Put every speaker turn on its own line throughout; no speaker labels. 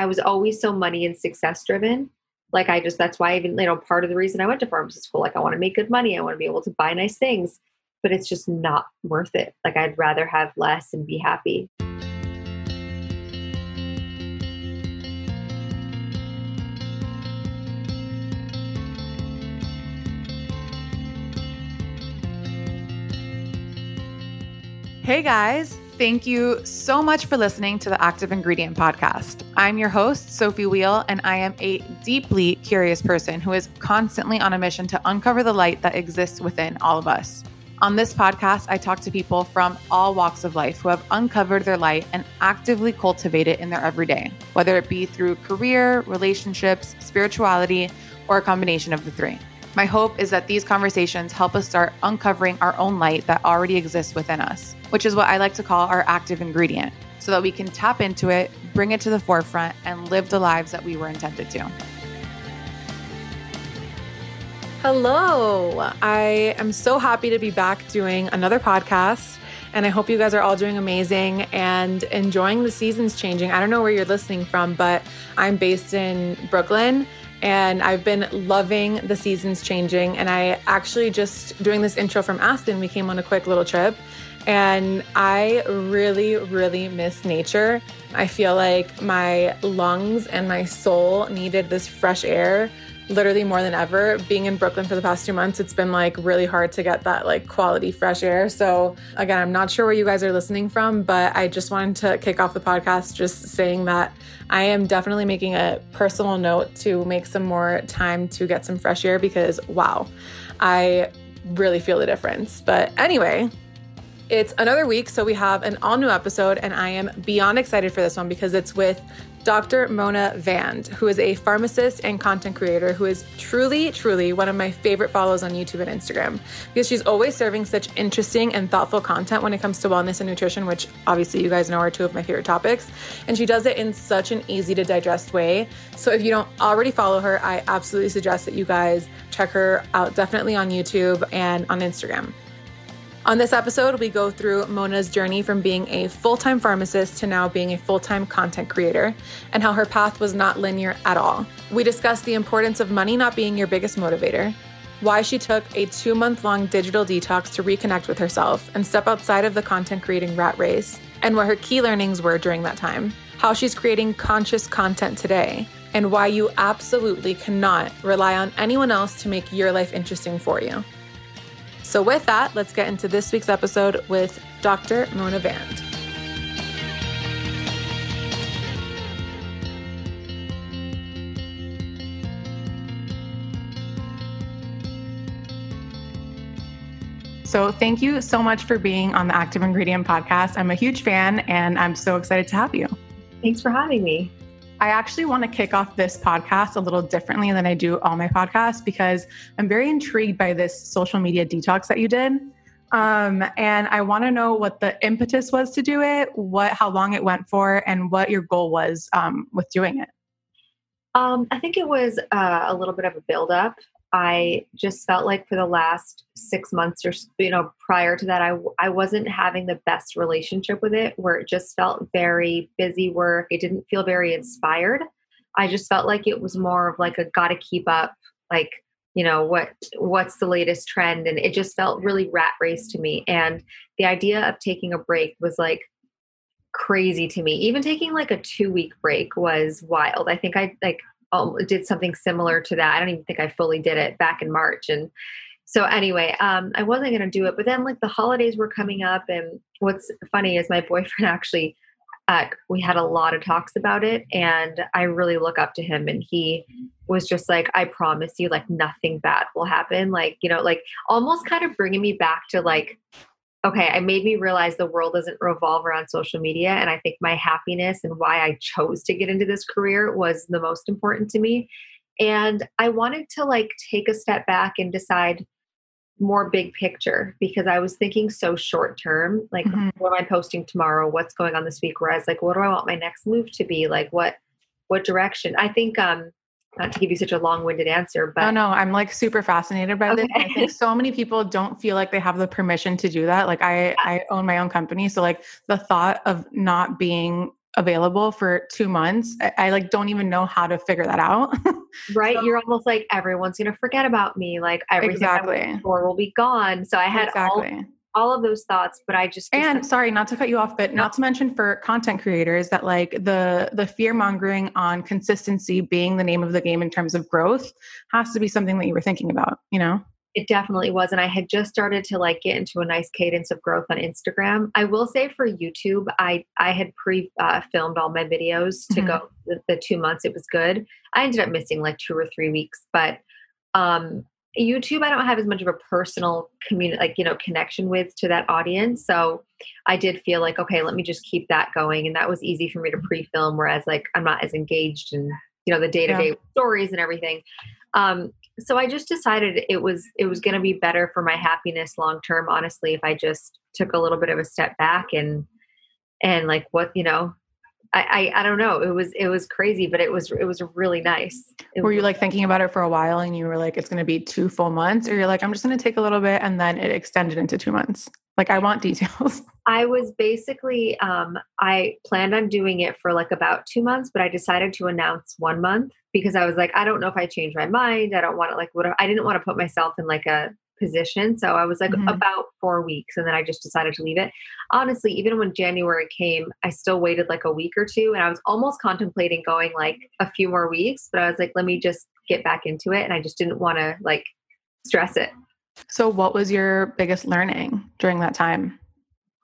I was always so money and success driven. Like I just that's why even you know part of the reason I went to pharmacy school. Like I want to make good money. I want to be able to buy nice things, but it's just not worth it. Like I'd rather have less and be happy.
Hey guys, thank you so much for listening to the Active Ingredient Podcast. I'm your host, Sophie Wheel, and I am a deeply curious person who is constantly on a mission to uncover the light that exists within all of us. On this podcast, I talk to people from all walks of life who have uncovered their light and actively cultivate it in their everyday, whether it be through career, relationships, spirituality, or a combination of the three. My hope is that these conversations help us start uncovering our own light that already exists within us, which is what I like to call our active ingredient, so that we can tap into it, bring it to the forefront, and live the lives that we were intended to. Hello. I am so happy to be back doing another podcast. And I hope you guys are all doing amazing and enjoying the seasons changing. I don't know where you're listening from, but I'm based in Brooklyn and I've been loving the seasons changing. And I actually just doing this intro from Aspen, we came on a quick little trip. And I really, really miss nature. I feel like my lungs and my soul needed this fresh air literally more than ever. Being in Brooklyn for the past two months, it's been like really hard to get that like quality fresh air. So, again, I'm not sure where you guys are listening from, but I just wanted to kick off the podcast just saying that I am definitely making a personal note to make some more time to get some fresh air because wow, I really feel the difference. But anyway, it's another week, so we have an all new episode, and I am beyond excited for this one because it's with Dr. Mona Vand, who is a pharmacist and content creator who is truly, truly one of my favorite follows on YouTube and Instagram because she's always serving such interesting and thoughtful content when it comes to wellness and nutrition, which obviously you guys know are two of my favorite topics. And she does it in such an easy to digest way. So if you don't already follow her, I absolutely suggest that you guys check her out definitely on YouTube and on Instagram. On this episode, we go through Mona's journey from being a full time pharmacist to now being a full time content creator and how her path was not linear at all. We discuss the importance of money not being your biggest motivator, why she took a two month long digital detox to reconnect with herself and step outside of the content creating rat race, and what her key learnings were during that time, how she's creating conscious content today, and why you absolutely cannot rely on anyone else to make your life interesting for you. So, with that, let's get into this week's episode with Dr. Mona Vand. So, thank you so much for being on the Active Ingredient podcast. I'm a huge fan and I'm so excited to have you.
Thanks for having me.
I actually want to kick off this podcast a little differently than I do all my podcasts because I'm very intrigued by this social media detox that you did. Um, and I want to know what the impetus was to do it, what, how long it went for, and what your goal was um, with doing it.
Um, I think it was uh, a little bit of a buildup. I just felt like for the last six months or you know prior to that, I I wasn't having the best relationship with it. Where it just felt very busy work. It didn't feel very inspired. I just felt like it was more of like a got to keep up, like you know what what's the latest trend, and it just felt really rat race to me. And the idea of taking a break was like crazy to me. Even taking like a two week break was wild. I think I like did something similar to that. I don't even think I fully did it back in March. And so anyway, um, I wasn't going to do it, but then like the holidays were coming up, and what's funny is my boyfriend actually. Uh, we had a lot of talks about it, and I really look up to him. And he was just like, "I promise you, like nothing bad will happen." Like you know, like almost kind of bringing me back to like okay, it made me realize the world doesn't revolve around social media. And I think my happiness and why I chose to get into this career was the most important to me. And I wanted to like take a step back and decide more big picture because I was thinking so short term, like mm-hmm. what am I posting tomorrow? What's going on this week? Whereas like what do I want my next move to be? Like what what direction? I think um not to give you such a long-winded answer but
no no i'm like super fascinated by okay. this i think so many people don't feel like they have the permission to do that like i i own my own company so like the thought of not being available for two months. I, I like don't even know how to figure that out.
right. So, You're almost like everyone's gonna forget about me. Like everything exactly. or will be gone. So I had exactly. all all of those thoughts but i just
and sorry not to cut you off but not to mention for content creators that like the the fear mongering on consistency being the name of the game in terms of growth has to be something that you were thinking about you know
it definitely was. And I had just started to like get into a nice cadence of growth on Instagram. I will say for YouTube, I, I had pre uh, filmed all my videos to mm-hmm. go the, the, two months. It was good. I ended up missing like two or three weeks, but um, YouTube, I don't have as much of a personal community, like, you know, connection with to that audience. So I did feel like, okay, let me just keep that going. And that was easy for me to pre film, whereas like I'm not as engaged in, you know, the day to day stories and everything. Um, so I just decided it was it was going to be better for my happiness long term. Honestly, if I just took a little bit of a step back and and like what you know, I, I I, don't know. It was it was crazy, but it was it was really nice.
It were you like thinking about it for a while, and you were like, it's going to be two full months, or you're like, I'm just going to take a little bit, and then it extended into two months. Like I want details.
I was basically um, I planned on doing it for like about two months, but I decided to announce one month because I was like, I don't know if I changed my mind. I don't want to like what I didn't want to put myself in like a position. So I was like mm-hmm. about four weeks and then I just decided to leave it. Honestly, even when January came, I still waited like a week or two and I was almost contemplating going like a few more weeks, but I was like, let me just get back into it. And I just didn't want to like stress it.
So, what was your biggest learning during that time?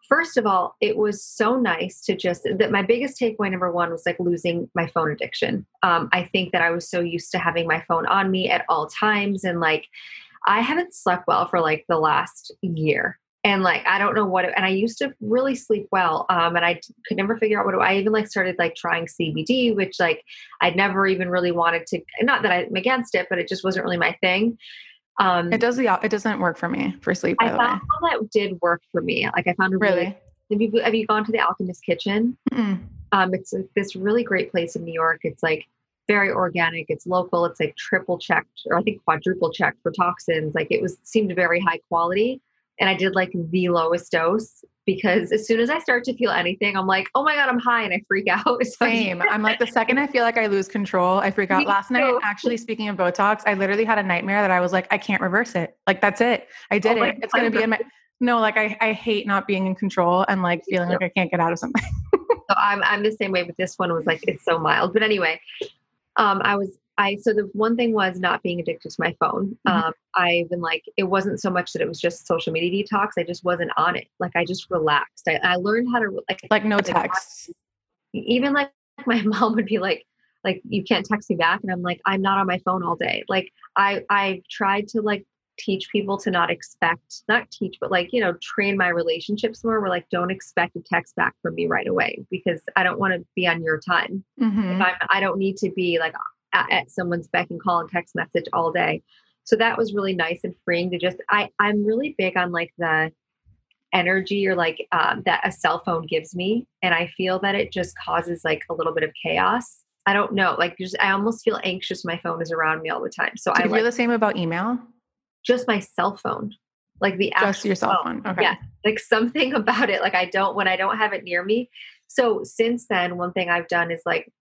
First of all, it was so nice to just that my biggest takeaway number one was like losing my phone addiction. Um, I think that I was so used to having my phone on me at all times, and like I haven't slept well for like the last year. And like I don't know what, it, and I used to really sleep well, um, and I could never figure out what. It, I even like started like trying CBD, which like I'd never even really wanted to. Not that I'm against it, but it just wasn't really my thing.
Um, it does the it doesn't work for me for sleep.
I found that did work for me. Like I found a really. really have you have you gone to the Alchemist Kitchen? Mm-mm. Um, it's this really great place in New York. It's like very organic. It's local. It's like triple checked, or I think quadruple checked for toxins. Like it was seemed very high quality and I did like the lowest dose because as soon as I start to feel anything, I'm like, oh my God, I'm high and I freak out.
Same. I'm like, the second I feel like I lose control, I freak out. Me Last too. night, actually, speaking of Botox, I literally had a nightmare that I was like, I can't reverse it. Like, that's it. I oh did oh it. It's going to be in my. No, like I, I hate not being in control and like feeling like I can't get out of something.
so I'm, I'm the same way, but this one was like, it's so mild. But anyway, um, I was I so the one thing was not being addicted to my phone. Mm-hmm. Um, I've been like it wasn't so much that it was just social media detox. I just wasn't on it. Like I just relaxed. I, I learned how to like
like no text.
Even like my mom would be like, like you can't text me back, and I'm like I'm not on my phone all day. Like I I tried to like teach people to not expect not teach but like you know train my relationships more we're like don't expect a text back from me right away because i don't want to be on your time mm-hmm. if i'm i don't need to be like at, at someone's beck and call and text message all day. So that was really nice and freeing to just I I'm really big on like the energy or like um, that a cell phone gives me and i feel that it just causes like a little bit of chaos i don't know like just i almost feel anxious my phone is around me all the time so
Do
i
feel like, the same about email
just my cell phone like the app.
just your cell phone. phone okay
yeah like something about it like i don't when i don't have it near me so since then one thing i've done is like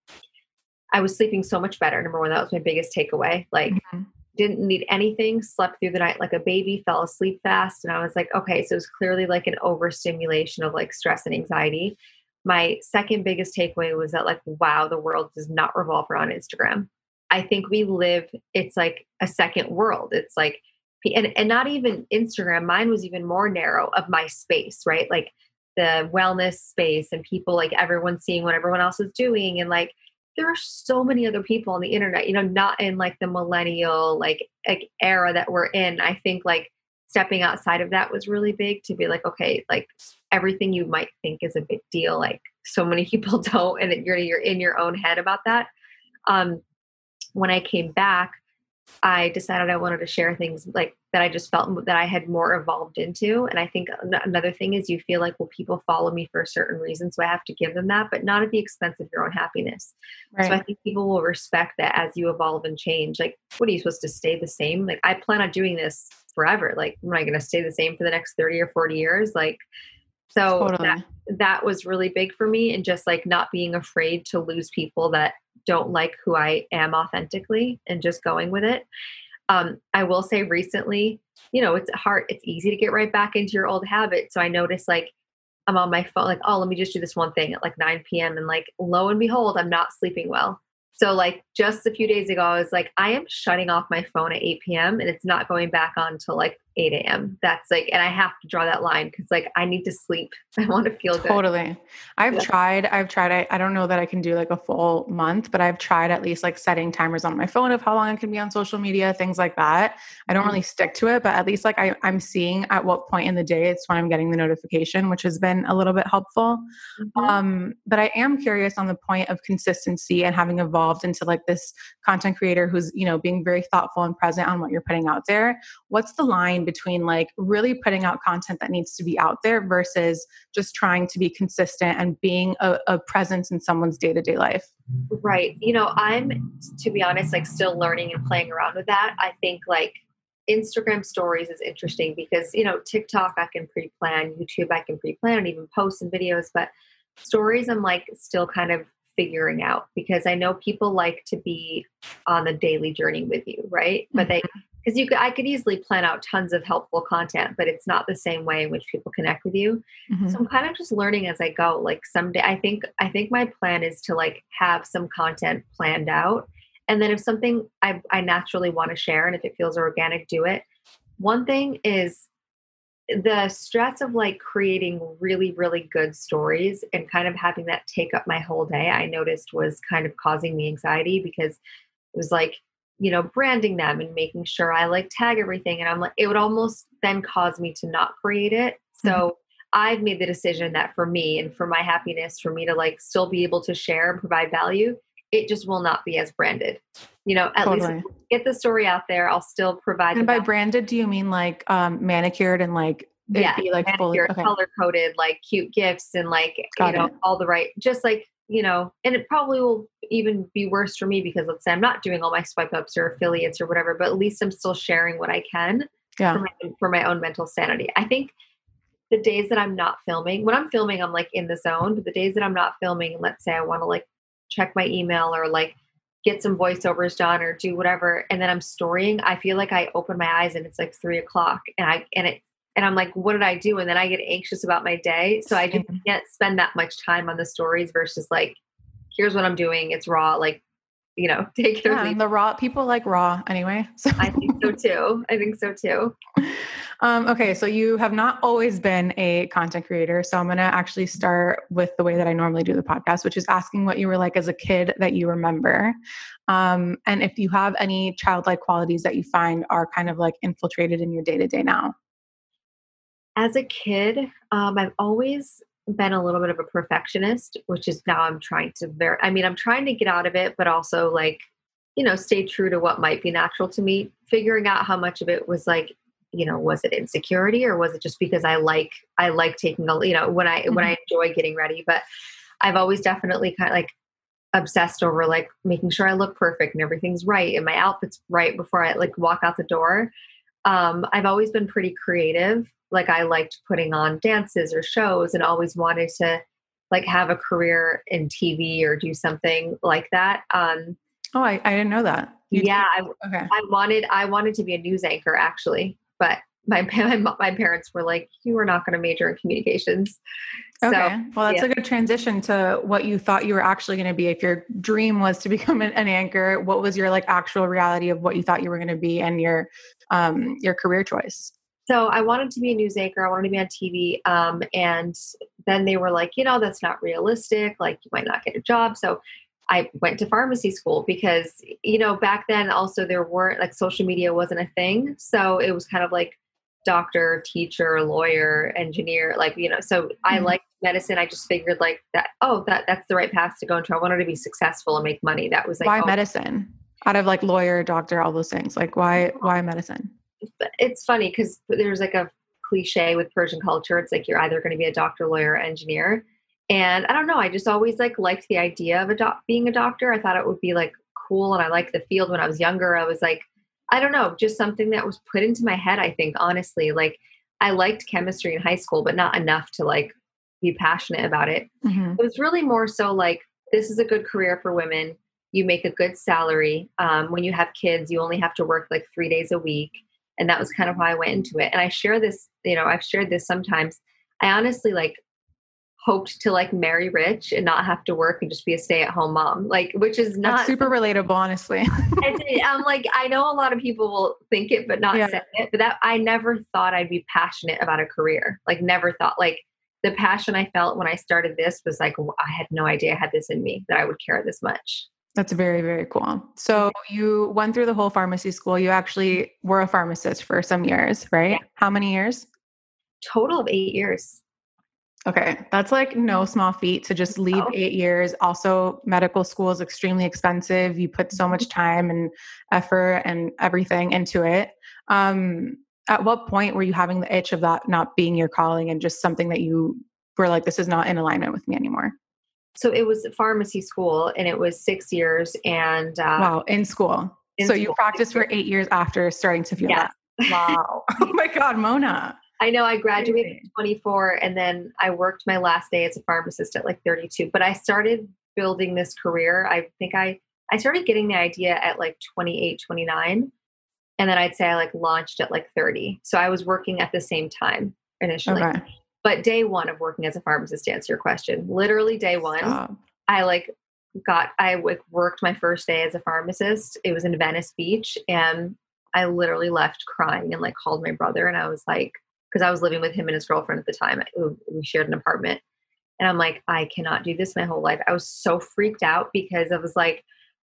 I was sleeping so much better. Number one, that was my biggest takeaway. Like, mm-hmm. didn't need anything, slept through the night like a baby, fell asleep fast. And I was like, okay, so it was clearly like an overstimulation of like stress and anxiety. My second biggest takeaway was that, like, wow, the world does not revolve around Instagram. I think we live, it's like a second world. It's like, and, and not even Instagram, mine was even more narrow of my space, right? Like the wellness space and people, like everyone seeing what everyone else is doing. And like, there are so many other people on the internet you know not in like the millennial like, like era that we're in i think like stepping outside of that was really big to be like okay like everything you might think is a big deal like so many people don't and you're you're in your own head about that um when i came back I decided I wanted to share things like that I just felt that I had more evolved into. And I think another thing is you feel like, well, people follow me for a certain reason, so I have to give them that, but not at the expense of your own happiness. Right. So I think people will respect that as you evolve and change. Like, what are you supposed to stay the same? Like, I plan on doing this forever. Like, am I going to stay the same for the next 30 or 40 years? Like, So totally. that, that was really big for me and just like not being afraid to lose people that don't like who I am authentically and just going with it. Um, I will say recently, you know, it's hard, it's easy to get right back into your old habit. So I noticed like I'm on my phone, like, oh, let me just do this one thing at like 9 p.m. And like, lo and behold, I'm not sleeping well. So, like, just a few days ago, I was like, I am shutting off my phone at 8 p.m. and it's not going back on until like 8 a.m. That's like, and I have to draw that line because like I need to sleep. I want to feel good.
Totally. I've yeah. tried, I've tried, I, I don't know that I can do like a full month, but I've tried at least like setting timers on my phone of how long I can be on social media, things like that. I don't mm-hmm. really stick to it, but at least like I, I'm seeing at what point in the day it's when I'm getting the notification, which has been a little bit helpful. Mm-hmm. Um, but I am curious on the point of consistency and having evolved into like this content creator who's, you know, being very thoughtful and present on what you're putting out there. What's the line between like really putting out content that needs to be out there versus just trying to be consistent and being a, a presence in someone's day to day life?
Right. You know, I'm, to be honest, like still learning and playing around with that. I think like Instagram stories is interesting because, you know, TikTok I can pre plan, YouTube I can pre plan and even post some videos, but stories I'm like still kind of figuring out because I know people like to be on the daily journey with you, right? But they mm-hmm because you could, I could easily plan out tons of helpful content, but it's not the same way in which people connect with you. Mm-hmm. So I'm kind of just learning as I go. Like someday, I think I think my plan is to like have some content planned out, and then if something I I naturally want to share, and if it feels organic, do it. One thing is the stress of like creating really really good stories and kind of having that take up my whole day i noticed was kind of causing me anxiety because it was like you know, branding them and making sure I like tag everything. And I'm like, it would almost then cause me to not create it. So mm-hmm. I've made the decision that for me and for my happiness, for me to like still be able to share and provide value, it just will not be as branded. You know, at totally. least get the story out there. I'll still provide.
And by value. branded, do you mean like um, manicured and like
yeah, be like fully okay. color coded, like cute gifts and like Got you know it. all the right, just like you know, and it probably will even be worse for me because let's say I'm not doing all my swipe ups or affiliates or whatever, but at least I'm still sharing what I can yeah. for, my, for my own mental sanity. I think the days that I'm not filming, when I'm filming, I'm like in the zone, but the days that I'm not filming, let's say I want to like check my email or like get some voiceovers done or do whatever, and then I'm storying, I feel like I open my eyes and it's like three o'clock and I, and it and I'm like, what did I do? And then I get anxious about my day. So I just can't spend that much time on the stories versus like, here's what I'm doing. It's raw. Like, you know, take it
yeah, or leave. The raw people like raw anyway.
So I think so too. I think so too.
Um, okay, so you have not always been a content creator. So I'm going to actually start with the way that I normally do the podcast, which is asking what you were like as a kid that you remember. Um, and if you have any childlike qualities that you find are kind of like infiltrated in your day to day now
as a kid, um, I've always been a little bit of a perfectionist, which is now I'm trying to very, I mean, I'm trying to get out of it, but also like, you know, stay true to what might be natural to me. Figuring out how much of it was like, you know, was it insecurity or was it just because I like I like taking a you know when I mm-hmm. when I mm-hmm. enjoy getting ready. But I've always definitely kind of like obsessed over like making sure I look perfect and everything's right and my outfit's right before I like walk out the door. Um, I've always been pretty creative like I liked putting on dances or shows and always wanted to like have a career in TV or do something like that. Um,
oh, I, I didn't know that.
You yeah, I, okay. I wanted I wanted to be a news anchor actually, but my my, my parents were like, "You are not going to major in communications."
Okay, so, well, that's yeah. a good transition to what you thought you were actually going to be. If your dream was to become an, an, anchor, what was your like actual reality of what you thought you were going to be and your um your career choice?
So I wanted to be a news anchor. I wanted to be on TV. Um, and then they were like, you know, that's not realistic. Like, you might not get a job. So I went to pharmacy school because, you know, back then also there weren't like social media wasn't a thing. So it was kind of like doctor, teacher, lawyer, engineer, like, you know, so mm-hmm. I liked medicine. I just figured like that, oh, that that's the right path to go into. I wanted to be successful and make money. That was like,
why
oh.
medicine? Out of like lawyer, doctor, all those things. Like why, why medicine?
It's funny because there's like a cliche with Persian culture. It's like you're either going to be a doctor, lawyer, or engineer. And I don't know. I just always like liked the idea of a doc- being a doctor. I thought it would be like cool, and I liked the field when I was younger. I was like, I don't know, just something that was put into my head. I think honestly, like I liked chemistry in high school, but not enough to like be passionate about it.
Mhm.
It was really more so like this is a good career for women. You make a good salary. Um, when you have kids, you only have to work like three days a week, and that was kind of why I went into it. And I share this, you know, I've shared this sometimes. I honestly like hoped to like marry rich and not have to work and just be a stay-at-home mom, like which is not
That's super relatable, honestly.
I'm like, I know a lot of people will think it, but not
Yeah.
say it. But that I never thought I'd be passionate about a career. Like, never thought. Like, the passion I felt when I started this was like, i had no idea I had this in me that I would care this much.
That's very, very cool. So mm-hmm. you went through the whole pharmacy school. You actually were a pharmacist for some years, right?
Yeah.
How many years?
Total of eight years.
Okay. That's like no mm-hmm. small feat to just leave
No.
eight years. Also, medical school is extremely expensive. You put so much mm-hmm. time and effort and everything into it. Um, at what point were you having the itch of that not being your calling and just something that you were like, this is not in alignment with me anymore?
So it was pharmacy school, and it was six years. And uh,
Wow. In school.
in
so you practiced for eight years after starting to feel
Yes.
that. Wow. oh my God, Mona.
I know I graduated at 24 and then I worked my last day as a pharmacist at like 32. But I started building this career. I think I I started getting the idea at like 28, 29. And then I'd say I like launched at like 30. So I was working at the same time initially.
Okay.
But day one of working as a pharmacist, to answer your question, literally day one,
Stop.
I like got I like worked my first day as a pharmacist. It was in Venice Beach and I literally left crying and like called my brother and I was like because I was living with him and his girlfriend at the time. We- We shared an apartment. And I'm like, I cannot do this my whole life. I was so freaked out because I was like,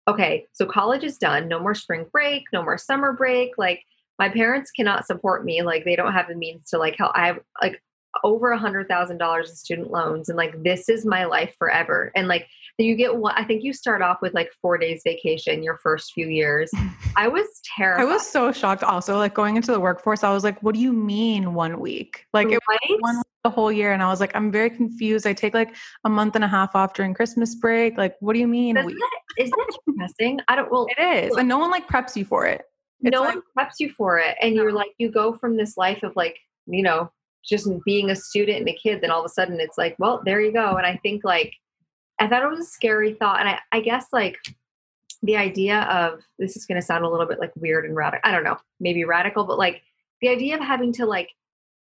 okay, so college is done. No more spring break, no more summer break. Like my parents cannot support me. Like they don't have the means to like help. I like over a hundred thousand dollars in student loans and like this is my life forever. And like you get one I think you start off with like four days vacation your first few years. I was terrified.
I was so shocked also, like going into the workforce. I was like, what do you mean one week? Like it was one week the whole year. And I was like, I'm very confused. I take like a month and a half off during Christmas break. Like, what do you mean week?
that, isn't that depressing? I don't well
It is. And no one like preps you for it. It's
no
like-
one preps you for it and you're like you go from this life of like you know just being a student and a kid then all of a sudden it's like well there you go. And i think like i thought it was a scary thought. And i, I guess like the idea of this is going to sound a little bit like weird and radical i don't know maybe radical but like the idea of having to like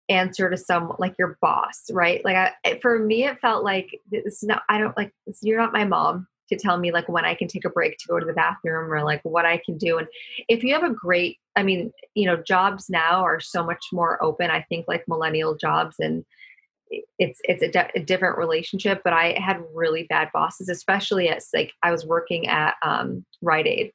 answer to some like your boss right? Like I, for me it felt like this no i don't like this, you're not my mom to tell me like when i can take a break to go to the bathroom or like what i can do and if you have a great i mean you know jobs now are so much more open i think like millennial jobs and it's it's a, a different relationship but i had really bad bosses especially as like i was working at um rite aid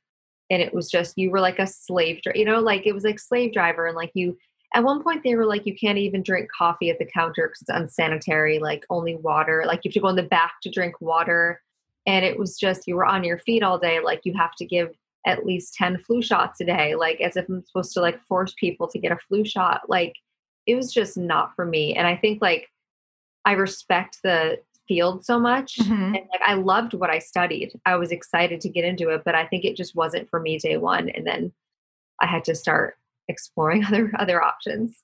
and it was just you were like a slave you know like it was like slave driver and like you at one point they were like you can't even drink coffee at the counter because it's unsanitary like only water like you have to go in the back to drink water and it was just you were on your feet all day like you have to give at least 10 flu shots a day like as if i'm supposed to like force people to get a flu shot like it was just not for me and i think like i respect the field so much
Mhm.
and like i loved what i studied i was excited to get into it but i think it just wasn't for me day one and then i had to start exploring other other options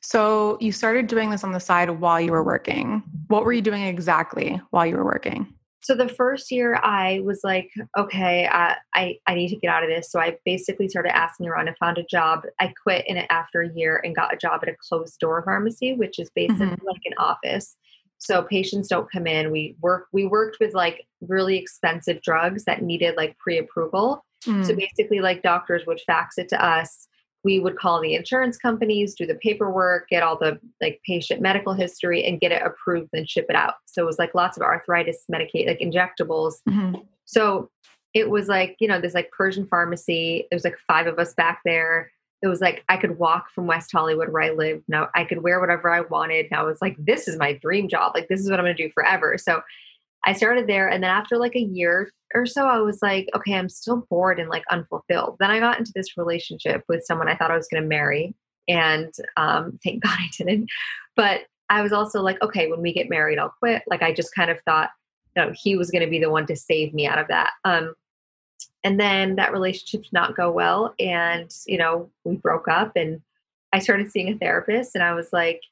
So you started doing this on the side while you were working. What were you doing exactly while you were working?
So the first year i was like okay I, I i need to get out of this. So i basically started asking around and found a job. I quit in it after a year and got a job at a closed door pharmacy which is basically like an office. So patients don't come in. We work we worked with like really expensive drugs that needed like pre-approval. So
Mm.
basically, like doctors would fax it to us. We would call the insurance companies, do the paperwork, get all the like patient medical history, and get it approved, then ship it out. So it was like lots of arthritis medicate, like injectables.
Mhm.
So it was like you know, there's like Persian pharmacy. There was like five of us back there. It was like I could walk from West Hollywood where I live. Now I could wear whatever I wanted. Now I was like, this is my dream job. Like this is what I'm going to do forever. So I started there, and then after like a year or so, I was like, okay, I'm still bored and like unfulfilled. Then I got into this relationship with someone I thought I was going to marry, and um, thank God I didn't. But I was also like, okay, when we get married, I'll quit. Like I just kind of thought, you know, he was going to be the one to save me out of that. Um, and then that relationship did not go well, and you know, we broke up, and I started seeing a therapist and I was like,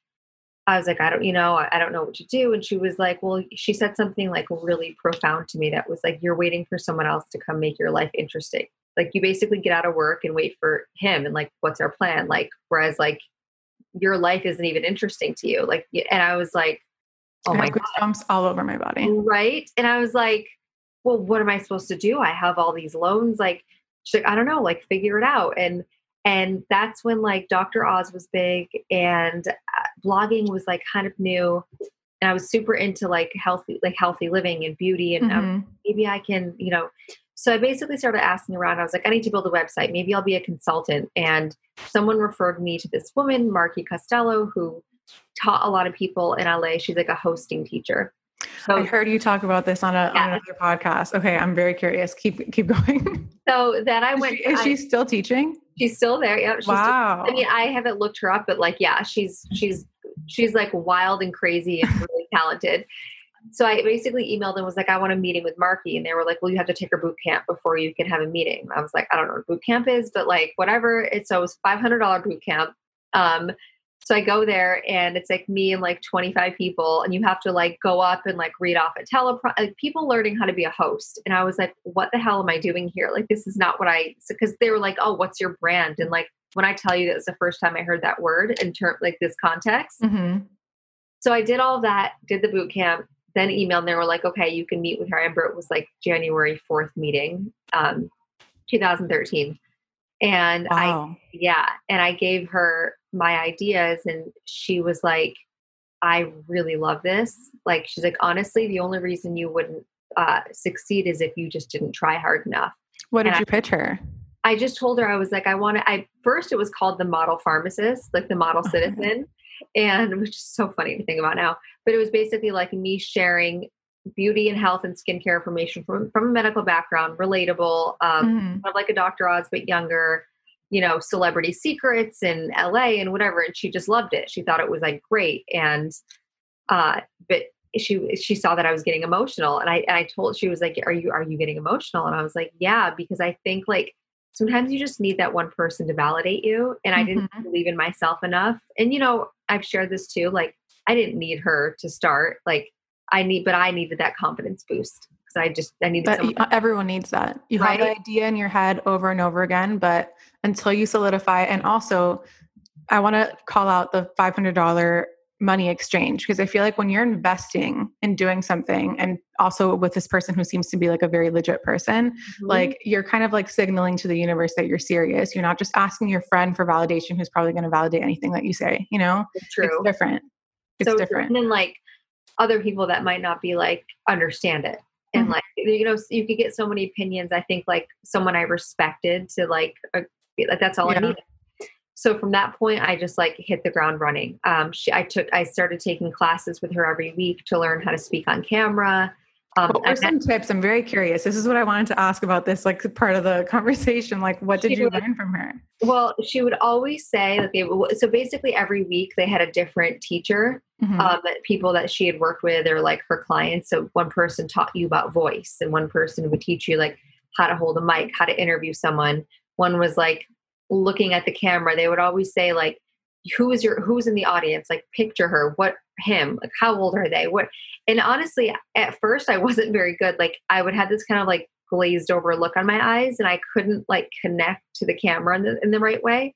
I was like, I don't, you know, I, don't know what to do. And she was like, well, she said something like really profound to me that was like, you're waiting for someone else to come make your life interesting. Like you basically get out of work and wait for him and like, what's our plan? Like, whereas like your life isn't even interesting to you. Like, and I was like,
oh my God. Goosebumps all over my body.
Right. And I was like, well, what am I supposed to do? I have all these loans. Like, she's like, I don't know, like figure it out. And and that's when like Dr. Oz was big and uh, blogging was like kind of new. And I was super into like healthy, like healthy living and beauty. And um, mm-hmm. um, maybe I can, you know. So I basically started asking around. I was like, I need to build a website. Maybe I'll be a consultant. And someone referred me to this woman, Marki Costello, who taught a lot of people in LA. She's like a hosting teacher.
So, I heard you talk about this on, a, yeah. on another podcast. Okay, I'm very curious. Keep keep going.
So then I
is
went.
She, is
I,
she still teaching?
She's still there. Yeah.
wow.
Still, I mean, I haven't looked her up, but like, yeah, she's she's she's like wild and crazy and really talented. So I basically emailed and was like, I want a meeting with Marki, and they were like, Well, you have to take her boot camp before you can have a meeting. I was like, I don't know what boot camp is, but like whatever. It's so it was five hundred dollar boot camp. Um, so I go there and it's like me and like 25 people, and you have to like go up and like read off a telepro like people learning how to be a host. And I was like, what the hell am I doing here? Like, this is not what I, because they were like, oh, what's your brand? And like, when I tell you that was the first time I heard that word in term like this context. Mm-hmm. So I did all that, did the boot camp, then emailed and they were like, okay, you can meet with her. Amber, it was like January 4th meeting, um, 2013. And wow. I, yeah, and I gave her my ideas and she was like i really love this. Like she's like honestly the only reason you wouldn't uh, succeed is if you just didn't try hard enough.
What did
and
you I, pitch her?
I just told her i was like i want to i first it was called the model pharmacist like the model citizen and which is so funny to think about now but it was basically like me sharing beauty and health and skincare information from, from a medical background relatable um, mm-hmm. like a dr oz but younger you know, celebrity secrets in LA and whatever. And she just loved it. She thought it was like great. And, uh, but she, she saw that I was getting emotional and I, and I told, she was like, are you, are you getting emotional? And I was like, yeah, because I think like sometimes you just need that one person to validate you. And I mm-hmm. didn't believe in myself enough. And, you know, I've shared this too. Like I didn't need her to start. Like I need, but I needed that confidence boost. Because I just I need.
But everyone needs that. You right? have the idea in your head over and over again, but until you solidify, and also, I want to call out the five hundred dollar money exchange because I feel like when you're investing in doing something, and also with this person who seems to be like a very legit person, mm-hmm. like you're kind of like signaling to the universe that you're serious. You're not just asking your friend for validation who's probably going to validate anything that you say. You know,
it's, true.
it's different. It's
so
different.
And then like other people that might not be like understand it and mm-hmm. like you know you could get so many opinions i think like someone i respected to like uh, like that's all yeah. i needed so from that point i just like hit the ground running um she i took i started taking classes with her every week to learn how to speak on camera
um, what were some tips? I'm very curious. This is what I wanted to ask about this, like part of the conversation. Like, what did you would, learn from her?
Well, she would always say that they. So basically, every week they had a different teacher, mm-hmm. um, people that she had worked with, or like her clients. So one person taught you about voice, and one person would teach you like how to hold a mic, how to interview someone. One was like looking at the camera. They would always say like, "Who is your Who's in the audience? Like, picture her. What him? Like how old are they? What and honestly at first i wasn't very good. Like i would have this kind of like glazed over look on my eyes and i couldn't like connect to the camera in the, in the right way.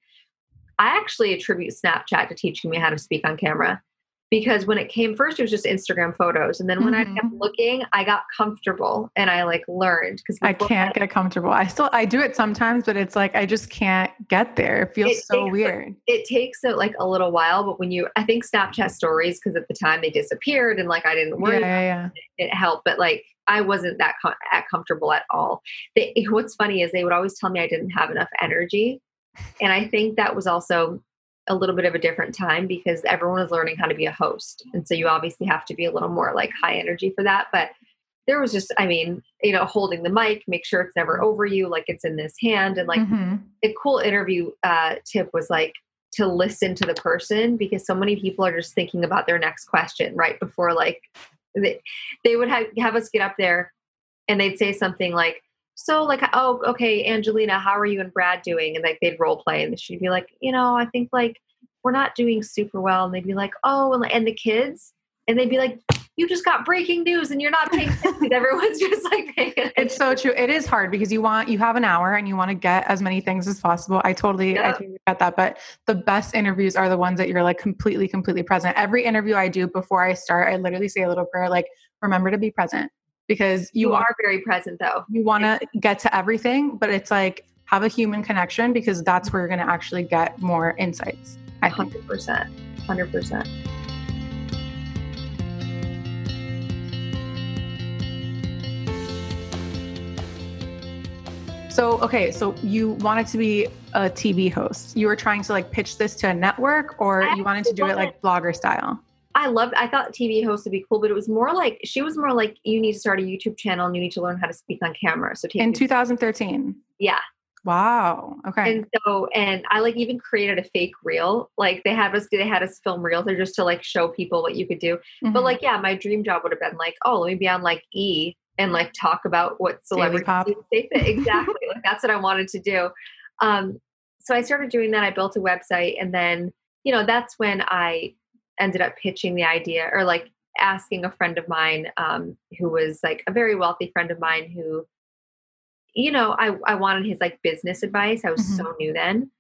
I actually attribute snapchat to teaching me how to speak on camera because when it came first it was just instagram photos and then when mm-hmm. i kept mm-hmm. looking i got comfortable and i like learned because
i can't get comfortable i still i do it sometimes but it's like i just can't get there it feels it so
takes,
weird
it takes it like a little while but when you i think snapchat stories because at the time they disappeared and like i didn't worry
yeah, yeah, yeah.
It, it, helped but like i wasn't that com- at comfortable at all they, what's funny is they would always tell me i didn't have enough energy and i think that was also a little bit of a different time because everyone is learning how to be a host. And so you obviously have to be a little more like high energy for that. But there was just, I mean, you know, holding the mic, make sure it's never over you, like it's in this hand. And like mm-hmm. a cool interview uh, tip was like to listen to the person because so many people are just thinking about their next question right before like they, they would have, have us get up there and they'd say something like, so like oh okay angelina how are you and brad doing and like they'd role play and she'd be like you know i think like we're not doing super well. And they'd be like, oh, and, and the kids, and they'd be like, you just got breaking news and you're not paying attention. Everyone's just like paying attention.
It's so true. It is hard because you want you have an hour and you want to get as many things as possible. I totally I totally get that. But the best interviews are the ones that you're like completely, completely present. Every interview I do before I start, I literally say a little prayer like, remember to be present. Because you,
you are very present though.
You want to get to everything, but it's like have a human connection because that's where you're going to actually get more insights.
I 100%. 100%.
So, okay, so you wanted to be a TV host. You were trying to like pitch this to a network or I you wanted to do it like blogger style?
I loved I thought TV host would be cool, but it was more like she was more like you need to start a YouTube channel and you need to learn how to speak on camera. So
in 2013.
Yeah.
Wow. Okay.
And so and I like even created a fake reel. Like they had us they had us film reels or just to like show people what you could do. Mm-hmm. But like yeah, my dream job would have been like, oh, let me be on like E and like talk about what celebrities. Exactly. like that's what I wanted to do. Um, so I started doing that. I built a website and then, you know, that's when I ended up pitching the idea or like asking a friend of mine um, who was like a very wealthy friend of mine who, you know, I, I wanted his like business advice. I was mm-hmm. so new then.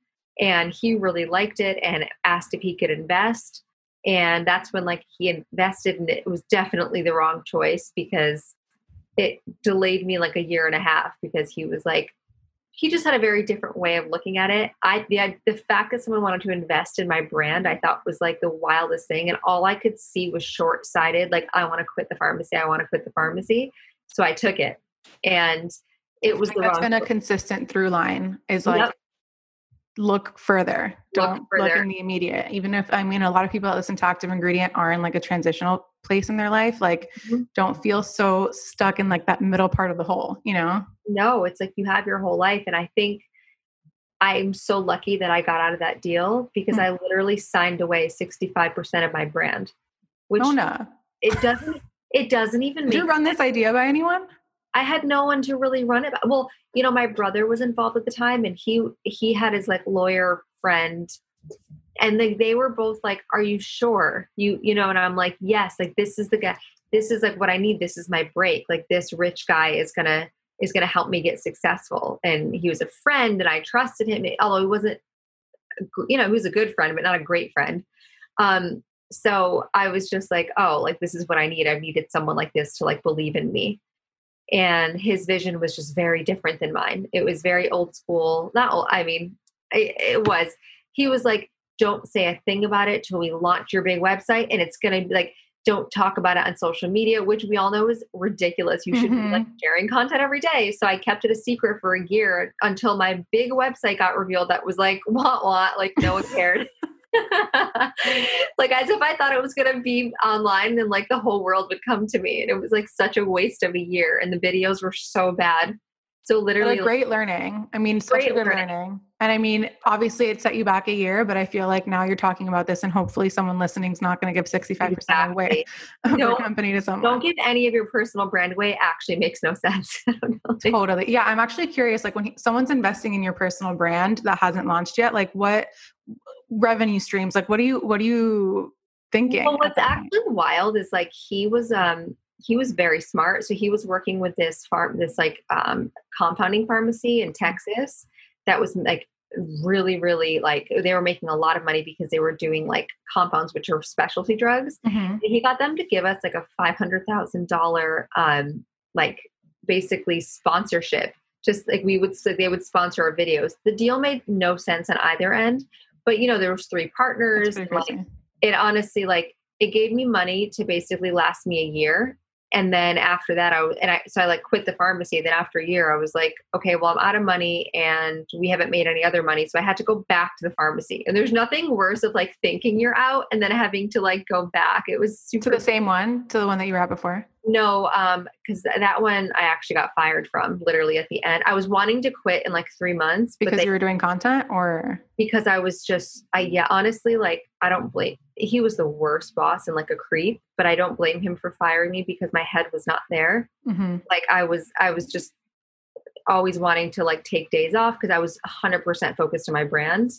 And he really liked it and asked if he could invest. And that's when like he invested and it was definitely the wrong choice because it delayed me like a year and a half because he was like he just had a very different way of looking at it. I the the fact that someone wanted to invest in my brand, I thought was like the wildest thing, and all I could see was short sighted. Like I want to quit the pharmacy. I want to quit the pharmacy. So I took it, and it was
the. That's been a consistent through line. Is like yep look further. Don't look, further. look in the immediate. Even if I mean a lot of people that listen to active ingredient are in like a transitional place in their life. Like mm-hmm. don't feel so stuck in like that middle part of the hole, you know?
No, it's like you have your whole life. And I think I'm so lucky that I got out of that deal because mm-hmm. I literally signed away 65% of my brand.
Which no.
it doesn't it doesn't even
Did you run this idea by anyone?
I had no one to really run it. Well, you know, my brother was involved at the time, and he he had his like lawyer friend, and they they were both like, "Are you sure?" You you know, and I'm like, "Yes." Like this is the guy. This is like what I need. This is my break. Like this rich guy is gonna is gonna help me get successful. And he was a friend, and I trusted him. Although he wasn't, you know, he was a good friend, but not a great friend. Um, so I was just like, oh, like this is what I need. I needed someone like this to like believe in me and his vision was just very different than mine. It was very old school. Not old i mean it, it was. He was like don't say a thing about it till we launch your big website and it's going to be like don't talk about it on social media which we all know is ridiculous. You should mm-hmm. be like mm-hmm. sharing content every day. So i kept it a secret for a year until my big website got revealed that was like what what like no one cared like as if I thought it was going to be online and like the whole world would come to me. And it was like such a waste of a year. And the videos were so bad. So literally,
like great learning. I mean, such a good learning. learning. And I mean, obviously, it set you back a year, but I feel like now you're talking about this, and hopefully, someone listening is not going to give 65 percent away of your company to someone.
Don't give any of your personal brand away. Actually, makes no sense.
totally. Yeah, I'm actually curious. Like when he, someone's investing in your personal brand that hasn't launched yet, like what revenue streams? Like, what do you what do you thinking?
Well, what's actually wild is like he was um he was very smart. So he was working with this farm, this like um, compounding pharmacy in Texas that was like really, really like they were making a lot of money because they were doing like compounds, which are specialty drugs. Mm-hmm. he got them to give us like a five hundred thousand dollar um like basically sponsorship. Just like we would, so they would sponsor our videos. The deal made no sense on either end, but you know there was three partners. Like, it honestly like it gave me money to basically last me a year. And then after that i was and i so i like quit the pharmacy. Then after a year i was like okay well i'm out of money and we haven't made any other money. So i had to go back to the pharmacy. And there's nothing worse of like thinking you're out and then having to like go back. It was super
to the same one? To the one that you were at before
no, um, because that one I actually got fired from literally at the end. I was wanting to quit in like three months
because they, you were doing content, or
because I was just, I yeah, honestly, like I don't blame. He was the worst boss and like a creep, but I don't blame him for firing me because my head was not there. Mm-hmm. Like I was, I was just always wanting to like take days off because I was 100% focused on my brand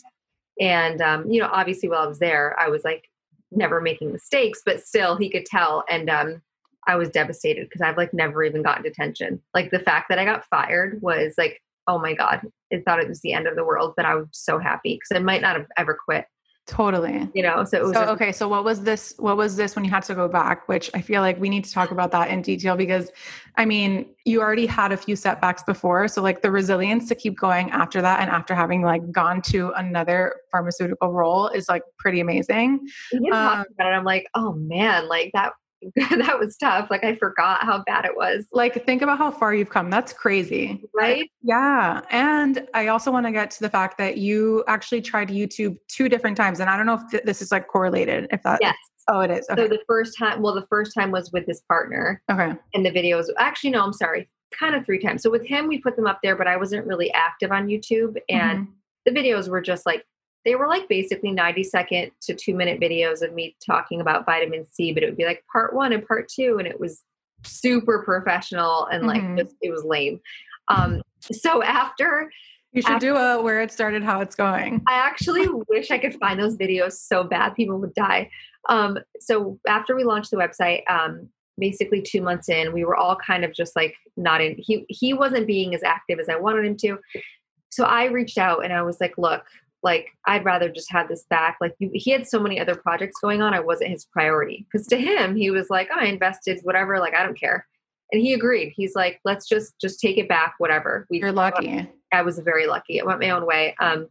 And um, you know, obviously while I was there, I was like never making mistakes, but still he could tell. And um, I was devastated because I've like never even gotten detention. Like the fact that I got fired was like, oh my God, I thought it was the end of the world, but I was so happy because I might not have ever quit.
Totally.
You know, so it was
so,
a-
okay. So what was this? What was this when you had to go back? Which I feel like we need to talk about that in detail because I mean, you already had a few setbacks before. So like the resilience to keep going after that and after having like gone to another pharmaceutical role is like pretty amazing. Um,
about it, I'm like, oh man, like that that was tough. Like I forgot how bad it was.
Like think about how far you've come. That's crazy.
Right?
Yeah. And I also want to get to the fact that you actually tried YouTube two different times. And I don't know if th- this is like correlated. If that,
Yes.
oh, it is.
So the first time, well, the first time was with this partner
okay.
and the videos actually no, I'm sorry, kind of three times. So with him we put them up there, but I wasn't really active on YouTube and
Mhm.
the videos were just like they were like basically 90 second to two minute videos of me talking about vitamin C, but it would be like part one and part two, and it was super professional and like
Mhm.
just it was lame. Um, so after
you should
after-
do a where it started, how it's going.
I actually wish I could find those videos so bad people would die. Um, so after we launched the website, um, basically two months in, we were all kind of just like not in. He he wasn't being as active as I wanted him to. So I reached out and I was like, look, like I'd rather just have this back. Like you, he had so many other projects going on, I wasn't his priority. Because to him, he was like, I invested whatever. Like I don't care. And he agreed. He's like, let's just just take it back, whatever. We
You're lucky.
I was very lucky. It went my own way. Um,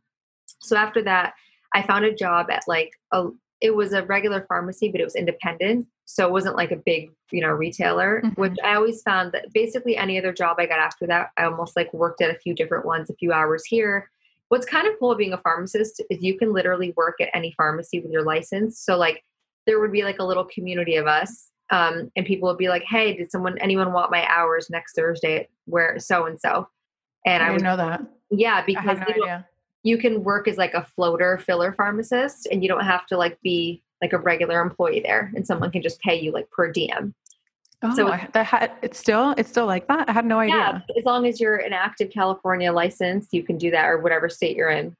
so after that, I found a job at like a. It was a regular pharmacy, but it was independent, so it wasn't like a big, you know, retailer.
Mhm.
Which I always found that basically any other job I got after that, I almost like worked at a few different ones, a few hours here. What's kind of cool being a pharmacist is you can literally work at any pharmacy with your license. So like there would be like a little community of us um, and people would be like hey did someone anyone want my hours next thursday at where so and so and
I
i, would
know that.
yeah because
no
you, you can work as like a floater filler pharmacist and you don't have to like be like a regular employee there and someone can just pay you like per diem
Oh,
so-
I, that had, it's still it's still like that. I had no idea.
yeah as long as you're an active california license you can do that or whatever state you're in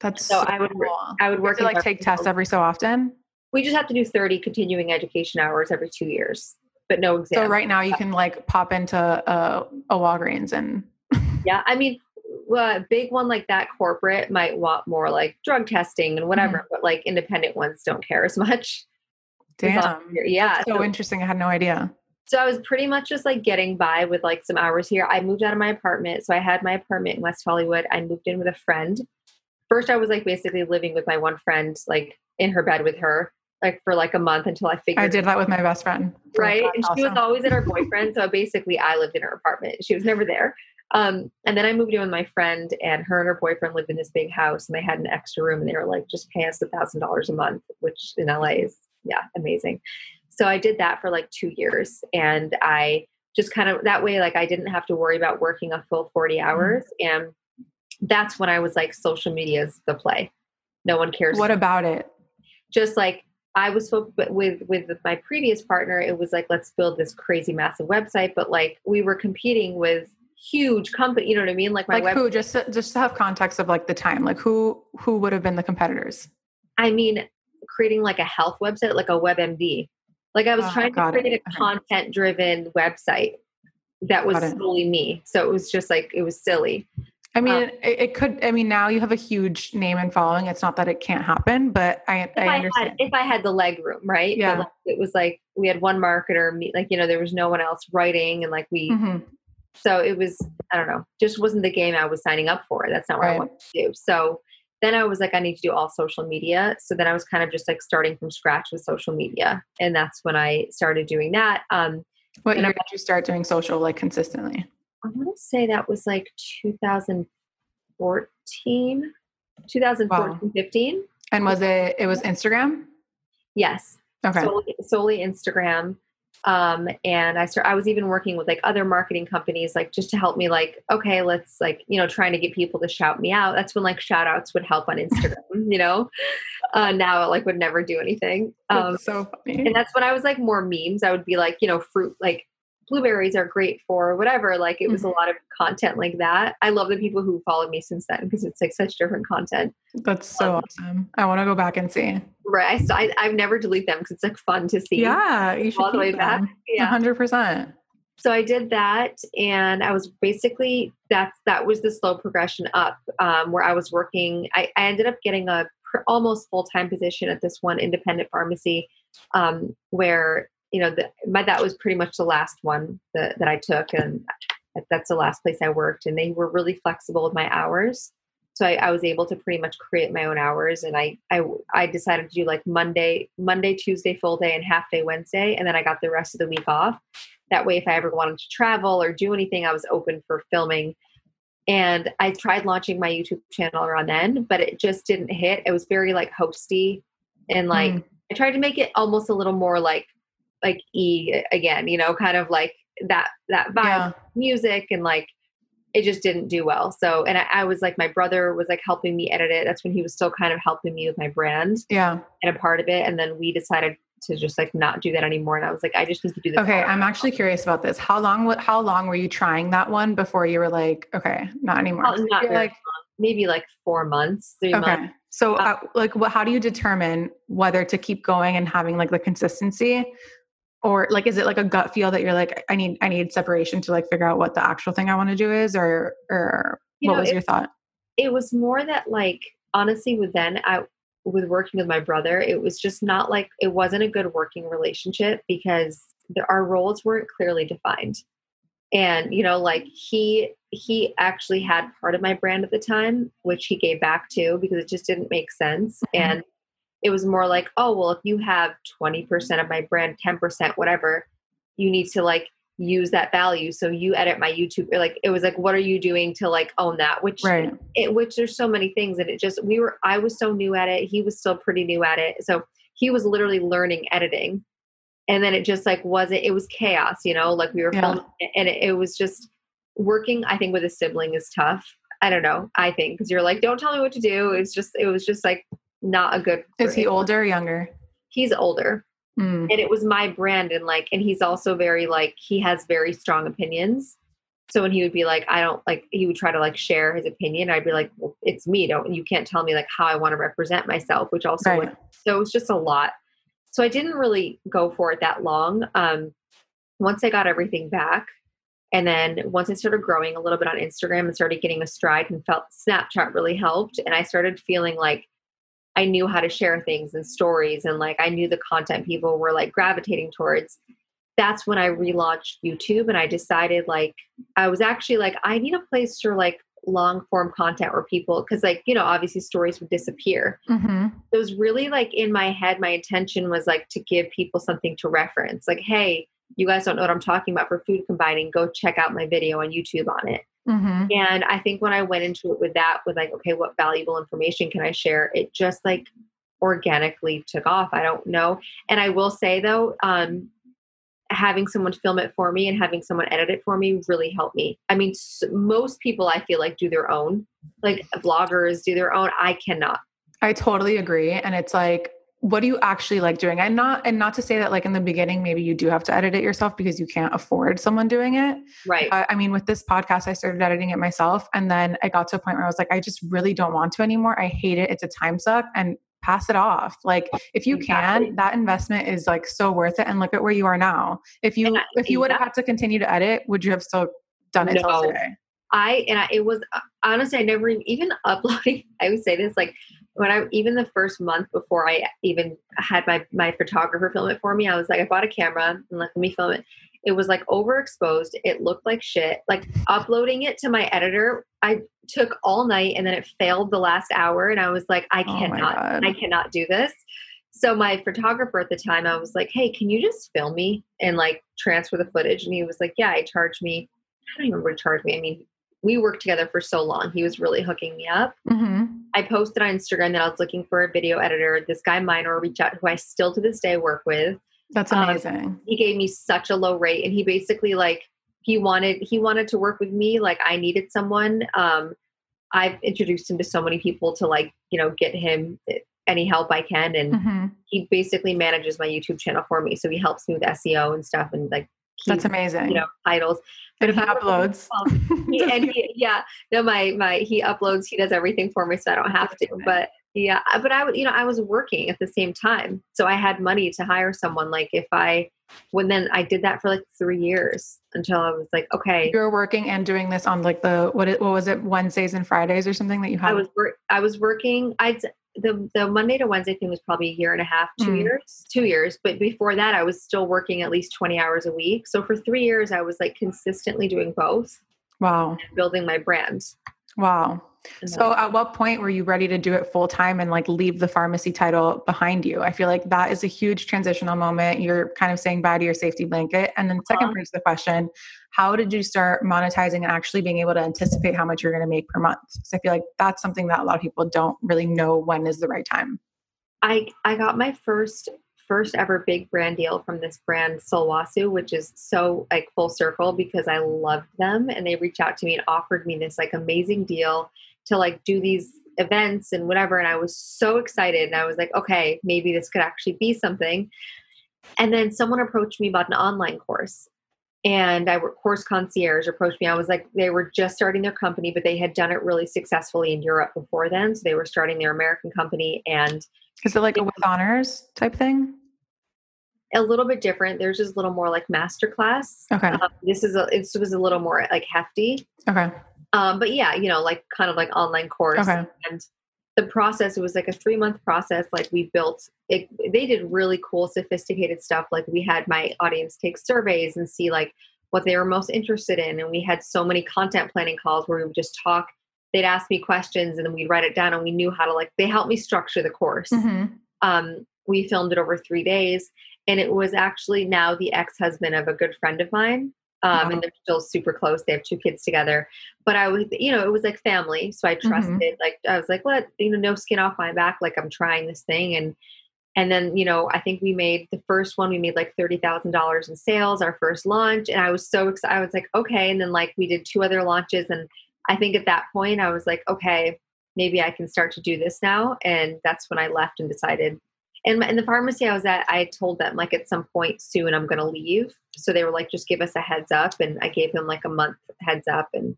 That's
So
so,
I would-
cool.
i would work
to like take tests every so often.
we just have to do 30 continuing education hours every two years but no exam
So right now you can like pop into a, a Walgreens and
Yeah, I mean, a big one like that corporate might want more like drug testing and whatever,
Mm-hmm.
but like independent ones don't care as much. As long as
damn.
Yeah.
So
So,
interesting. I had no idea.
So I was pretty much just like getting by with like some hours here. I moved out of my apartment. So I had my apartment in West Hollywood. I moved in with a friend. First, I was like basically living with my one friend, like in her bed with her, like for like a month until I figured
I did that with my best friend.
right? And she was always at her boyfriend. So basically, I lived in her apartment. She was never there. Um, and then I moved in with my friend, and her and her boyfriend lived in this big house, and they had an extra room, and they were like, just pay us a thousand dollars a month, which in LA is yeah amazing. So I did that for like two years, and I just kind of that way, like I didn't have to worry about working a full forty
Mm-hmm.
hours, and that's when I was like, social media is the play. No one cares
What about it?
just like I was with with my previous partner, it was like let's build this crazy massive website, but like we were competing with huge company. You know what I mean? Like my
Like
web.
who? Just to, just to have context of like the time. Like who who would have been the competitors?
I mean, creating like a health website, like a WebMD. Like I was
Oh,
trying to
got it.
create a content driven website that was solely me. So it was just like it was silly.
I mean,
Um,
it, it could. I mean, now you have a huge name and following. It's not that it can't happen, but I
If
I
I,
understand.
had if I had the leg room, right?
Yeah.
like, it was like we had one marketer, me, like you know, there was no one else writing, and like we
Mhm.
So it was, I don't know, just wasn't the game I was signing up for. That's not what I
Right.
wanted to do. So then I was like, I need to do all social media. So then I was kind of just like starting from scratch with social media. And that's when I started doing that. Um,
What year
I'm-
did you start doing social like consistently?
I want to say that was like 2014, 2014, 15.
And was it? It was Instagram.
Yes.
Okay.
solely, solely Instagram. Um, and I start, I was even working with like other marketing companies, like just to help me, like, okay, let's like, you know, trying to get people to shout me out. That's when like shout outs would help on Instagram, you know, uh, now it like would never do anything. Um,
That's so funny.
and that's when I was like more memes. I would be like, you know, fruit, like blueberries are great for whatever. Like it was
Mhm.
a lot of content like that. I love the people who followed me since then because it's like such different content.
That's so
Um,
awesome. I want to go back and see.
Right. I, I I've never delete them because it's like fun to see.
Yeah, you should
all the way
keep
back. Yeah.
100%.
so i did that and i was basically that's that was the slow progression up um, where i was working i, I ended up getting a pr- almost full-time position at this one independent pharmacy um, where you know the, my, that was pretty much the last one that, that i took and that's the last place i worked and they were really flexible with my hours so I, I was able to pretty much create my own hours and I, I i decided to do like monday monday tuesday full day and half day wednesday and then i got the rest of the week off that way if i ever wanted to travel or do anything i was open for filming and i tried launching my youtube channel around then but it just didn't hit it was very like hosty and like
Mm.
i tried to make it almost a little more like like e again you know kind of like that that vibe
Yeah.
music and like it just didn't do well so and I, I was like my brother was like helping me edit it that's when he was still kind of helping me with my brand
Yeah.
and a part of it and then we decided to just like not do that anymore and i was like i just need to do this
Okay. I'm actually curious about this. How long how long were you trying that one before you were like, okay, not anymore?
Not- not
like,
maybe like four months three
okay.
months
So,
Uh,
uh, like, what? How do you determine whether to keep going and having like the consistency, or like, is it like a gut feel that you're like, I need, I need separation to like figure out what the actual thing I want to do is, or, or
You
what
know,
was
it-
your thought?
it was more that like honestly with then i with working with my brother it was just not like it wasn't a good working relationship because the, our roles weren't clearly defined and you know like he he actually had part of my brand at the time which he gave back to because it just didn't make sense
Mhm.
and it was more like oh well if you have 20% of my brand 10% whatever you need to like use that value so you edit my youtube or like it was like what are you doing to like own that which
Right.
it, which there's so many things and it just we were i was so new at it he was still pretty new at it so he was literally learning editing and then it just like wasn't it was chaos you know like we were
Yeah.
filming and it, it was just working i think with a sibling is tough i don't know i think because you're like don't tell me what to do it's just it was just like not a good
Is he older or younger?
he's older.
Mm.
and it was my brand and like and he's also very like he has very strong opinions. So when he would be like i don't like he would try to like share his opinion i'd be like well it's me. Don't you can't tell me like how i want to represent myself which also was, so it was just a lot. So i didn't really go for it that long. Um once i got everything back and then once i started growing a little bit on instagram and started getting a stride and felt snapchat really helped and i started feeling like I knew how to share things and stories and like I knew the content people were like gravitating towards. That's when I relaunched YouTube and I decided like I was actually like I need a place for like long form content where people because like you know obviously stories would disappear.
hmm
It was really like in my head my intention was like to give people something to reference. Like hey, you guys don't know what I'm talking about for food combining, go check out my video on YouTube on it.
Hmm
And I think when I went into it with that, with like, okay, what valuable information can I share? It just like organically took off. I don't know. And I will say though, um, having someone film it for me and having someone edit it for me really helped me. I mean, s- most people I feel like do their own, like vloggers do their own. I cannot.
I totally agree. And it's like, what do you actually like doing? And not and not to say that like in the beginning, maybe you do have to edit it yourself because you can't afford someone doing it.
Right.
Uh, I mean, with this podcast, I started editing it myself. And then I got to a point where I was like, I just really don't want to anymore. I hate it. It's a time suck and pass it off. Like if you
Exactly.
can, that investment is like so worth it. And look at where you are now. If you
I-
if you would have had to continue to edit, would you have still done it till
No.
today?
I and I, it was uh, honestly I never even- even uploading. I would say this like when I even the first month before I even had my my photographer film it for me. I was like I bought a camera and like let me film it. It was like overexposed. It looked like shit. Like uploading it to my editor, I took all night and then it failed the last hour. And I was like, I
Oh
cannot. I cannot do this. So my photographer at the time, I was like, Hey, can you just film me and like transfer the footage? And he was like, Yeah, I charged me. I don't even remember what charged me. I mean, we worked together for so long. He was really hooking me up.
hmm
I posted on Instagram that I was looking for a video editor. This guy Minor reached out, who I still to this day work with.
That's
Um,
amazing.
He gave me such a low rate, and he basically like he wanted he wanted to work with me. Like I needed someone. Um, I've introduced him to so many people to like you know get him any help I can, and
hmm
he basically manages my YouTube channel for me. So he helps me with SEO and stuff, and like
That's amazing.
You know, titles.
But if he uploads,
he, and he, yeah, no, my my he uploads. He does everything for me, so I don't have to. But yeah, but I would, you know, I was working at the same time, so I had money to hire someone. Like if I, when then I did that for like three years until I was like, okay,
you were working and doing this on like the what? It, what was it? Wednesdays and Fridays or something that you had.
I was work. I was working. I'd the the Monday to Wednesday thing was probably a year and a half, two mm. years, two years. But before that, I was still working at least twenty hours a week. So for three years, I was like consistently doing both.
Wow,
building my brand.
Wow. So at what point were you ready to do it full time and like leave the pharmacy title behind you? I feel like that is a huge transitional moment. You're kind of saying bye to your safety blanket. And then 2nd uh-huh. part of the question, how did you start monetizing and actually being able to anticipate how much you're going to make per month? Because I feel like that's something that a lot of people don't really know when is the right time.
I I got my first first ever big brand deal from this brand Sulwhasoo, which is so like full circle because I loved them and they reached out to me and offered me this like amazing deal to like do these events and whatever and I was so excited and I was like okay maybe this could actually be something. And then someone approached me about an online course and I work course concierge approached me. I was like, they were just starting their company, but they had done it really successfully in Europe before then. So they were starting their American company. And
is it like a with honors type thing?
A little bit different. There's just a little more like masterclass.
Okay. Um,
this is a, it was a little more like hefty.
Okay.
Um, but yeah, you know, like kind of like online course.
Okay.
And the process, it was like a three month process. Like we built it, they did really cool, sophisticated stuff. Like we had my audience take surveys and see like what they were most interested in. And we had so many content planning calls where we would just talk. They'd ask me questions and then we'd write it down and we knew how to like, they helped me structure the course.
Mm-hmm.
Um, we filmed it over three days and it was actually now the ex-husband of a good friend of mine um, and they're still super close. They have two kids together. But I was, you know, it was like family, so I mm-hmm. trusted. Mm-hmm. Like I was like, let you know, no skin off my back. Like I'm trying this thing, and and then you know, I think we made the first one. We made like thirty thousand dollars in sales, our first launch, and I was so excited. I was like, okay. And then like we did two other launches, and I think at that point I was like, okay, maybe I can start to do this now. And that's when I left and decided and in the pharmacy I was at, I told them like at some point soon I'm going to leave. So they were like, just give us a heads up. And I gave them like a month heads up. And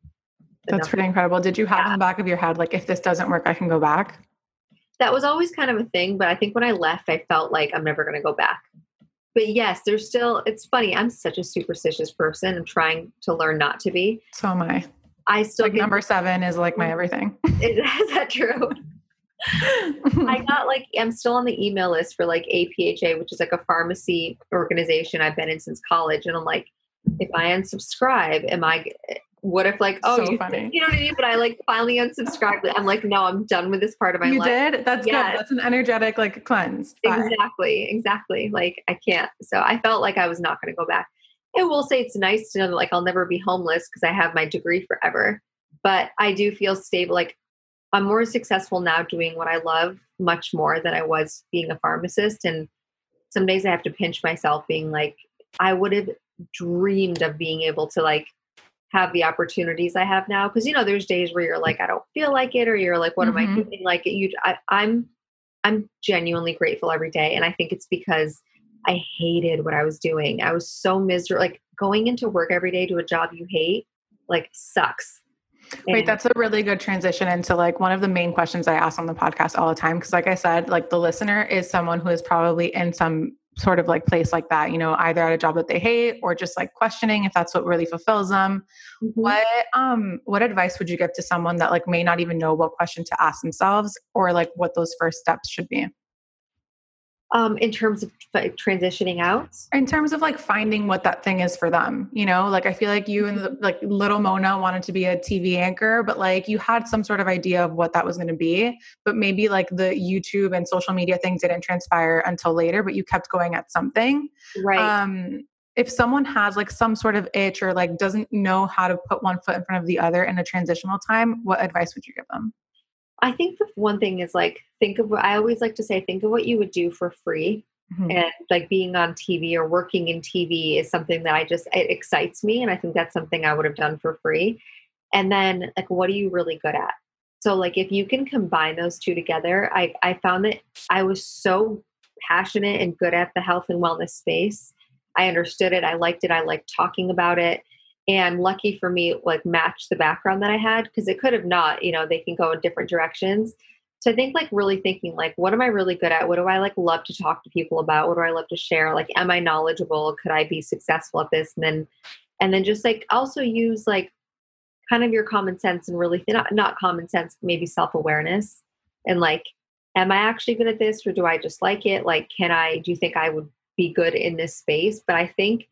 that's pretty incredible. Did you have yeah. in the back of your head, like, if this doesn't work, I can go back?
That was always kind of a thing. But I think when I left, I felt like I'm never going to go back. But yes, there's still, it's funny. I'm such a superstitious person. I'm trying to learn not to be.
So am I.
I still
like get, number seven is like my mm-hmm. everything.
Is, is that true? I got like I'm still on the email list for like APHA, which is like a pharmacy organization I've been in since college, and I'm like, if I unsubscribe, am I? Eh, what if like oh
so
you,
funny.
you know what I mean? But I like finally unsubscribed. I'm like no, I'm done with this part of my
you
life.
You did? That's yes. good. That's an energetic like cleanse.
Bye. Exactly, exactly. Like I can't. So I felt like I was not going to go back. I will say it's nice to know that like I'll never be homeless because I have my degree forever. But I do feel stable. Like I'm more successful now doing what I love much more than I was being a pharmacist. And some days I have to pinch myself being like, I would have dreamed of being able to like have the opportunities I have now. Cause you know, there's days where you're like, I don't feel like it, or you're like, what mm-hmm. am I mm-hmm. doing? Like you, I, I'm, I'm genuinely grateful every day. And I think it's because I hated what I was doing. I was so miserable. Like going into work every day to a job you hate, like sucks.
Wait, that's a really good transition into like one of the main questions I ask on the podcast all the time. Cause like I said, like the listener is someone who is probably in some sort of like place like that, you know, either at a job that they hate or just like questioning if that's what really fulfills them. Mm-hmm. What um what advice would you give to someone that like may not even know what question to ask themselves or like what those first steps should be?
Um, in terms of like, transitioning out?
In terms of like finding what that thing is for them you know? Like i feel like you and the, like little mona wanted to be a tv anchor but like you had some sort of idea of what that was going to be but maybe like the youtube and social media thing didn't transpire until later but you kept going at something.
Right.
Um if someone has like some sort of itch or like doesn't know how to put one foot in front of the other in a transitional time what advice would you give them
I think the one thing is like think of I always like to say think of what you would do for free. Mm-hmm. And like being on TV or working in TV is something that I just it excites me and I think that's something I would have done for free. And then like what are you really good at? So like if you can combine those two together, I I found that I was so passionate and good at the health and wellness space. I understood it. I liked it. I liked talking about it. And lucky for me, like matched the background that I had because it could have not, you know, they can go in different directions. So I think like really thinking like, what am I really good at? What do I like love to talk to people about? What do I love to share? Like, am I knowledgeable? Could I be successful at this? And then, and then just like also use like kind of your common sense and really not, not common sense, maybe self awareness and like, am I actually good at this or do I just like it? Like, can I, do you think I would be good in this space? But I think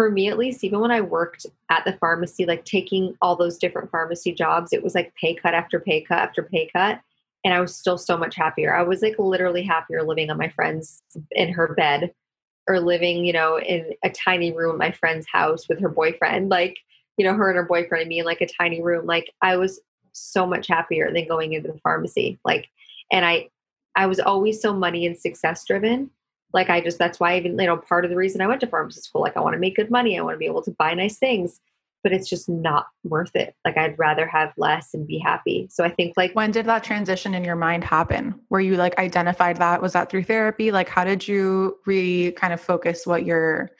for me at least, even when I worked at the pharmacy, like taking all those different pharmacy jobs, it was like pay cut after pay cut after pay cut. And I was still so much happier. I was like literally happier living on my friend's in her bed or living, you know, in a tiny room at my friend's house with her boyfriend. Like, you know, her and her boyfriend and me in like a tiny room. Like I was so much happier than going into the pharmacy. Like, and I, I was always so money and success driven like i just that's why even you know part of the reason i went to pharmacy school like i want to make good money i want to be able to buy nice things but it's just not worth it. Like i'd rather have less and be happy. So i think like
when did that transition in your mind happen? Where you like identified that? Was that through therapy? Like how did you re kind of focus what your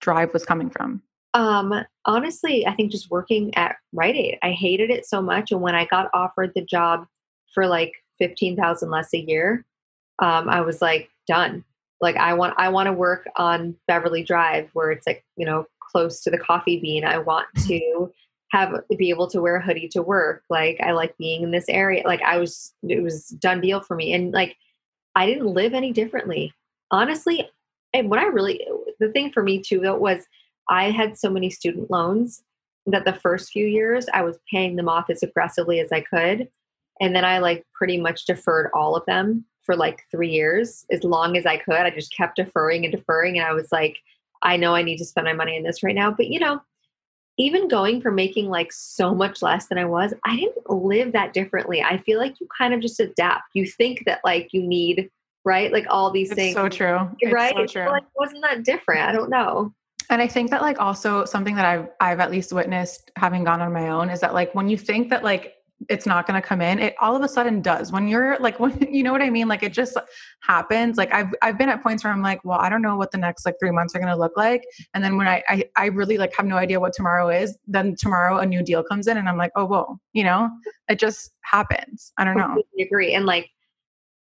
drive was coming from?
Um honestly i think just working at Rite Aid i hated it so much and when i got offered the job for like 15000 less a year um i was like done like i want i want to work on beverly drive where it's like you know close to the coffee bean. I want to have be able to wear a hoodie to work. Like i like being in this area. Like i was it was done deal for me. And like i didn't live any differently. Honestly and what i really the thing for me too though was i had so many student loans that the first few years i was paying them off as aggressively as i could. And then i like pretty much deferred all of them for like three years as long as I could. I just kept deferring and deferring. And I was like, I know I need to spend my money on this right now. But you know, even going from making like so much less than I was, I didn't live that differently. I feel like you kind of just adapt. You think that like you need, right? Like all these
it's
things.
So true.
Right.
It's so true.
Like, wasn't that different? I don't know.
And I think that like also something that I've I've at least witnessed having gone on my own is that like when you think that like it's not going to come in it all of a sudden does. When you're like when you know what i mean? Like it just happens. Like i've i've been at points where i'm like well i don't know what the next like three months are going to look like. And then when I, I i really like have no idea what tomorrow is then tomorrow a new deal comes in and i'm like oh whoa you know? It just happens. I don't know.
I agree. And like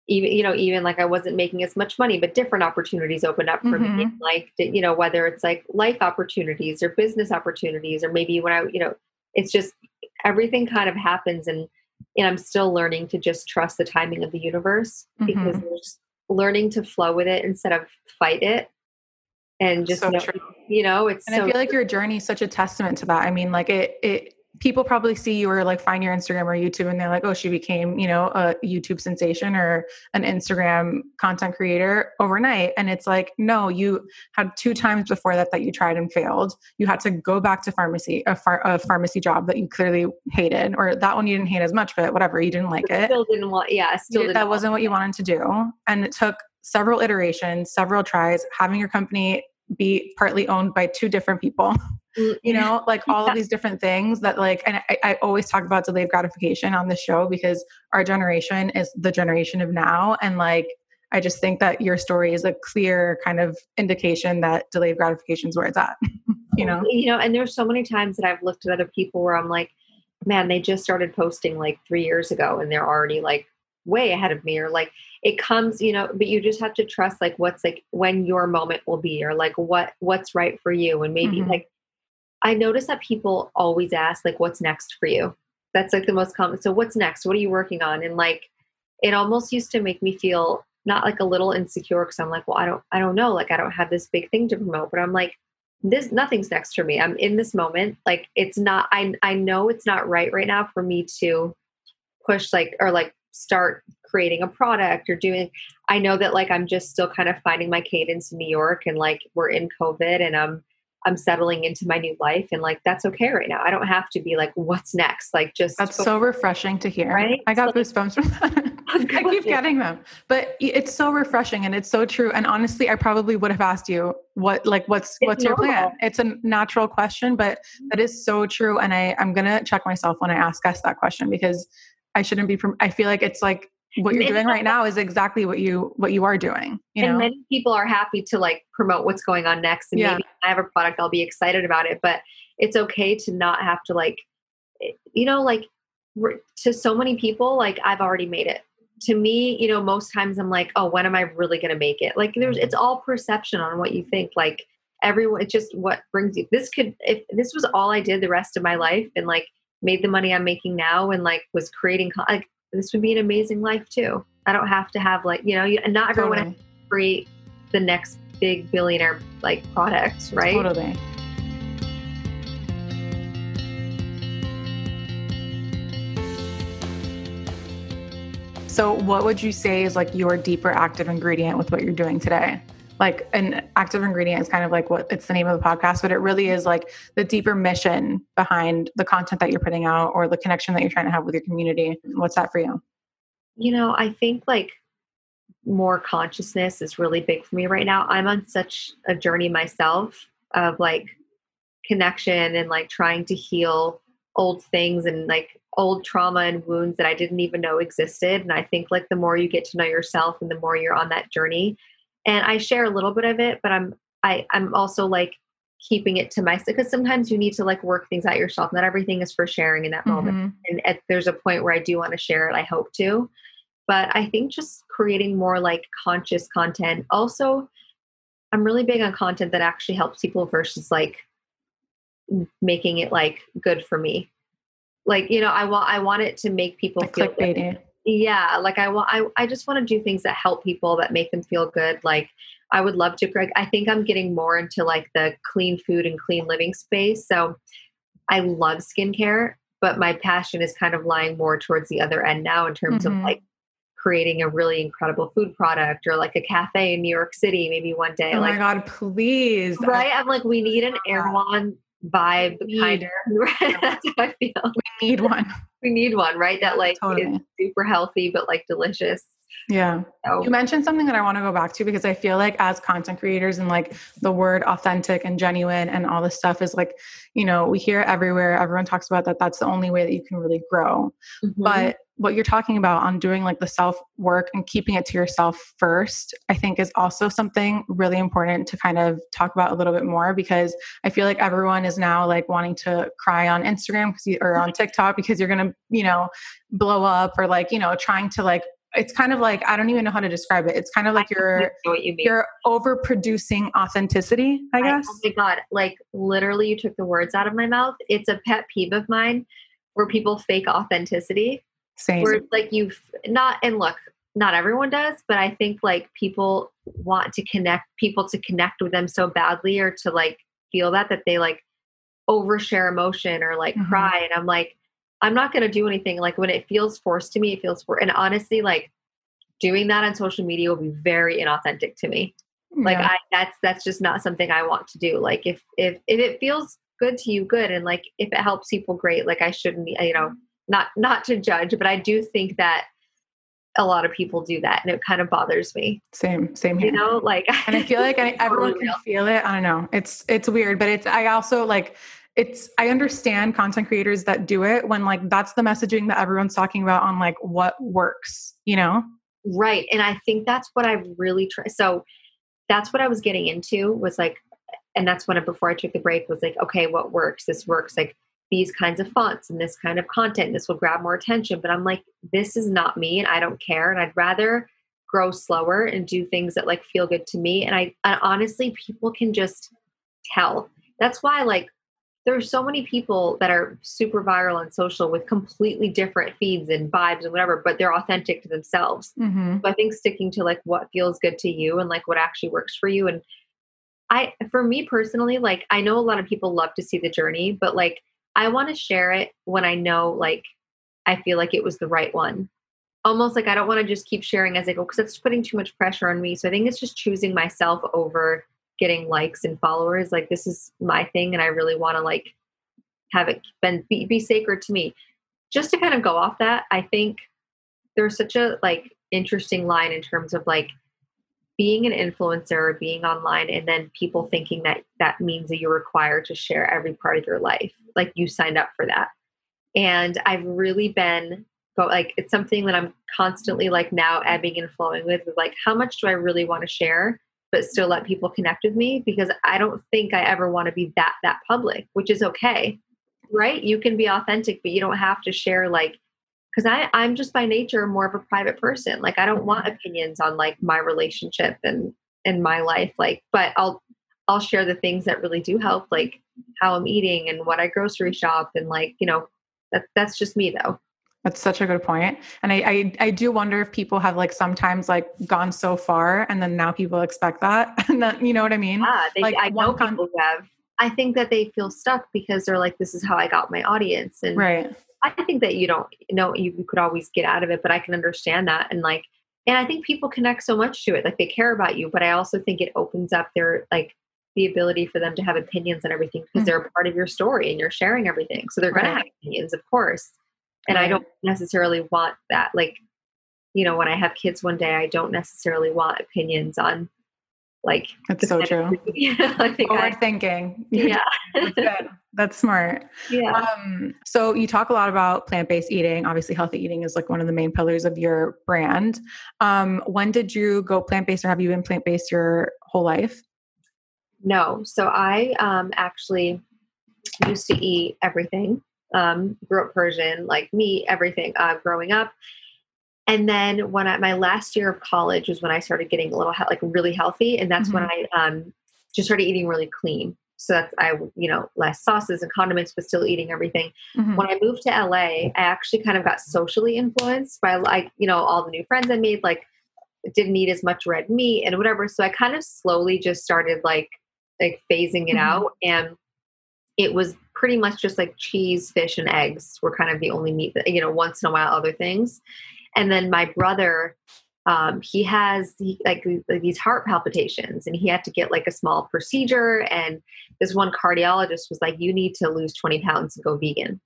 even you know even like i wasn't making as much money but different opportunities opened up for mm-hmm. me like you know whether it's like life opportunities or business opportunities or maybe when i you know it's just everything kind of happens and and I'm still learning to just trust the timing of the universe mm-hmm. because I'm just learning to flow with it instead of fight it and just so know, you know it's
and
so
I feel like your journey is such a testament to that. I mean like it it people probably see you or like find your Instagram or YouTube and they're like, oh, she became, you know, a YouTube sensation or an Instagram content creator overnight. And it's like, no, you had two times before that that you tried and failed. You had to go back to pharmacy, a, phar- a pharmacy job that you clearly hated, or that one you didn't hate as much, but whatever, you didn't like it.
Still didn't want, yeah, still
that wasn't what you wanted to do. And it took several iterations, several tries, having your company be partly owned by two different people you know like all of these different things that like and I, I, always talk about delayed gratification on the show because our generation is the generation of now and like i just think that your story is a clear kind of indication that delayed gratification is where it's at you know
you know and there's so many times that i've looked at other people where i'm like man they just started posting like three years ago and they're already like way ahead of me or like it comes you know but you just have to trust like what's like when your moment will be or like what what's right for you and maybe mm-hmm. like i notice that people always ask like what's next for you? That's like the most common so what's next? What are you working on? And like it almost used to make me feel not like a little insecure because i'm like well i don't i don't know like i don't have this big thing to promote but i'm like this nothing's next for me. I'm in this moment like it's not i i know it's not right right now for me to push like or like start creating a product or doing i know that like i'm just still kind of finding my cadence in new york and like we're in covid and i'm i'm settling into my new life and like that's okay right now. I don't have to be like what's next? Like just
that's so refreshing to hear. Right? I got so, goosebumps from that i keep getting them. But it's so refreshing and it's so true. And honestly i probably would have asked you what like what's it's what's normal. your plan? it's a natural question but mm-hmm. that is so true. And i i'm gonna check myself when i ask us that question because I shouldn't be. I feel like it's like what you're doing right now is exactly what you what you are doing. You
and
know?
many people are happy to like promote what's going on next. And
Yeah.
maybe I have a product, I'll be excited about it. But it's okay to not have to like, eh, you know, like to so many people, like I've already made it. To me, you know, most times I'm like, oh, when am I really going to make it? Like, there's, it's all perception on what you think. Like, everyone, it's just what brings you. This could, if this was all I did the rest of my life and like made the money I'm making now and like was creating, like, this would be an amazing life too. I don't have to have like, you know, you, and not everyone
Totally.
create the next big billionaire like product, right?
Totally. So, what would you say is like your deeper active ingredient with what you're doing today? Like, an active ingredient is kind of like what it's the name of the podcast, but it really is like the deeper mission behind the content that you're putting out or the connection that you're trying to have with your community. What's that for you?
You know, I think like more consciousness is really big for me right now. I'm on such a journey myself of like connection and like trying to heal old things and like old trauma and wounds that I didn't even know existed. And I think like the more you get to know yourself and the more you're on that journey. And I share a little bit of it, but I'm I I'm also like keeping it to myself because sometimes you need to like work things out yourself. Not everything is for sharing in that moment.
Mhm.
And at, there's a point where I do want to share it. I hope to, but I think just creating more like conscious content. Also, I'm really big on content that actually helps people versus like making it like good for me. Like you know, I want I want it to make people
Like
feel good
clickbaity.
Yeah like i want I, I just want to do things that help people that make them feel good like i would love to greg i think i'm getting more into like the clean food and clean living space so i love skincare but my passion is kind of lying more towards the other end now in terms
Mhm.
of like creating a really incredible food product or like a cafe in new york city maybe one day
Oh
like
my God, please.
right i'm like we need an erewhon vibe kind of that's how i feel
We need one.
we need one right that like
Totally.
is super healthy but like delicious
Yeah.
so
You mentioned something that I want to go back to because I feel like as content creators and like the word authentic and genuine and all this stuff is like, you know, we hear everywhere. Everyone talks about that. That's the only way that you can really grow.
Mhm.
But what you're talking about on doing like the self work and keeping it to yourself first, I think is also something really important to kind of talk about a little bit more because I feel like everyone is now like wanting to cry on Instagram you- or on TikTok because you're going to, you know, blow up or like, you know, trying to like, it's kind of like, I don't even know how to describe it. It's kind of like
I
you're,
you
you're overproducing authenticity, I
I-
guess.
oh my god! Like literally, you took the words out of my mouth. It's a pet peeve of mine where people fake authenticity.
Same.
Where like you've not and look, not everyone does, but I think like people want to connect people to connect with them so badly or to like feel that that they like overshare emotion or like
Mhm.
cry. And I'm like, I'm not gonna do anything. Like when it feels forced to me, it feels for and honestly, like doing that on social media will be very inauthentic to me like i that's that's just not something i want to do like if if if it feels good to you good and like if it helps people great like i shouldn't be you know mm-hmm. not not to judge but i do think that a lot of people do that and it kind of bothers me
same, same here.
you know like
and I feel like I, everyone can feel it. I don't know. It's it's weird, but it's I also like it's I understand content creators that do it when like that's the messaging that everyone's talking about on like what works, you know?
Right. And I think that's what I really try. So that's what I was getting into was like, and that's when I, before I took the break was like, okay, what works? This works like these kinds of fonts and this kind of content. This will grab more attention. But I'm like, this is not me and I don't care. And I'd rather grow slower and do things that like feel good to me. And I, and honestly, people can just tell. That's why like there's so many people that are super viral on social with completely different feeds and vibes and whatever, but they're authentic to themselves.
Mm-hmm.
So I think sticking to like what feels good to you and like what actually works for you. And I, for me personally, like I know a lot of people love to see the journey, but like I want to share it when I know like I feel like it was the right one. Almost like I don't want to just keep sharing as I go because it's putting too much pressure on me. So I think it's just choosing myself over getting likes and followers. Like this is my thing, and I really want to like have it been be, be sacred to me. Just to kind of go off that, I think there's such a like interesting line in terms of like being an influencer being online and then people thinking that that means that you're required to share every part of your life like you signed up for that and i've really been go like it's something that I'm constantly like now ebbing and flowing with with like how much do I really want to share but still let people connect with me because I don't think I ever want to be that that public, which is okay. Right? You can be authentic, but you don't have to share like because I I'm just by nature more of a private person. Like I don't want opinions on like my relationship and in my life like but I'll I'll share the things that really do help like how I'm eating and what I grocery shop and like, you know, that that's just me though.
That's such a good point. And I, I, I do wonder if people have like sometimes like gone so far and then now people expect that. And then you know what I mean?
Yeah, they,
like
I know con- people have. I think that they feel stuck because they're like, this is how I got my audience. And
right.
I think that you don't you know you, could always get out of it, but I can understand that. And like and I think people connect so much to it. Like they care about you, but I also think it opens up their like the ability for them to have opinions on everything because mm-hmm. they're a part of your story and you're sharing everything. So they're going to have opinions, of course. And right. I don't necessarily want that. Like, you know, when I have kids one day, I don't necessarily want opinions on like
that's so true.
yeah, I think
forward I, thinking.
Yeah,
that's, that's, smart.
Yeah.
Um, so you talk a lot about plant based eating. Obviously, healthy eating is like one of the main pillars of your brand. Um, when did you go plant based, or have you been plant based your whole life?
No. So I um, actually used to eat everything. Um, grew up Persian, like me, everything uh, growing up. And then when I, my last year of college was when I started getting a little like really healthy, and that's mm-hmm. when I um, just started eating really clean. So that's I you know less sauces and condiments, but still eating everything. Mm-hmm. When I moved to LA, I actually kind of got socially influenced by like you know all the new friends I made, like didn't eat as much red meat and whatever. So I kind of slowly just started like like phasing it mm-hmm. out and it was pretty much just like cheese fish and eggs were kind of the only meat that you know once in a while other things. And then my brother um, he has he, like, like these heart palpitations and he had to get like a small procedure and this one cardiologist was like you need to lose 20 pounds and go vegan.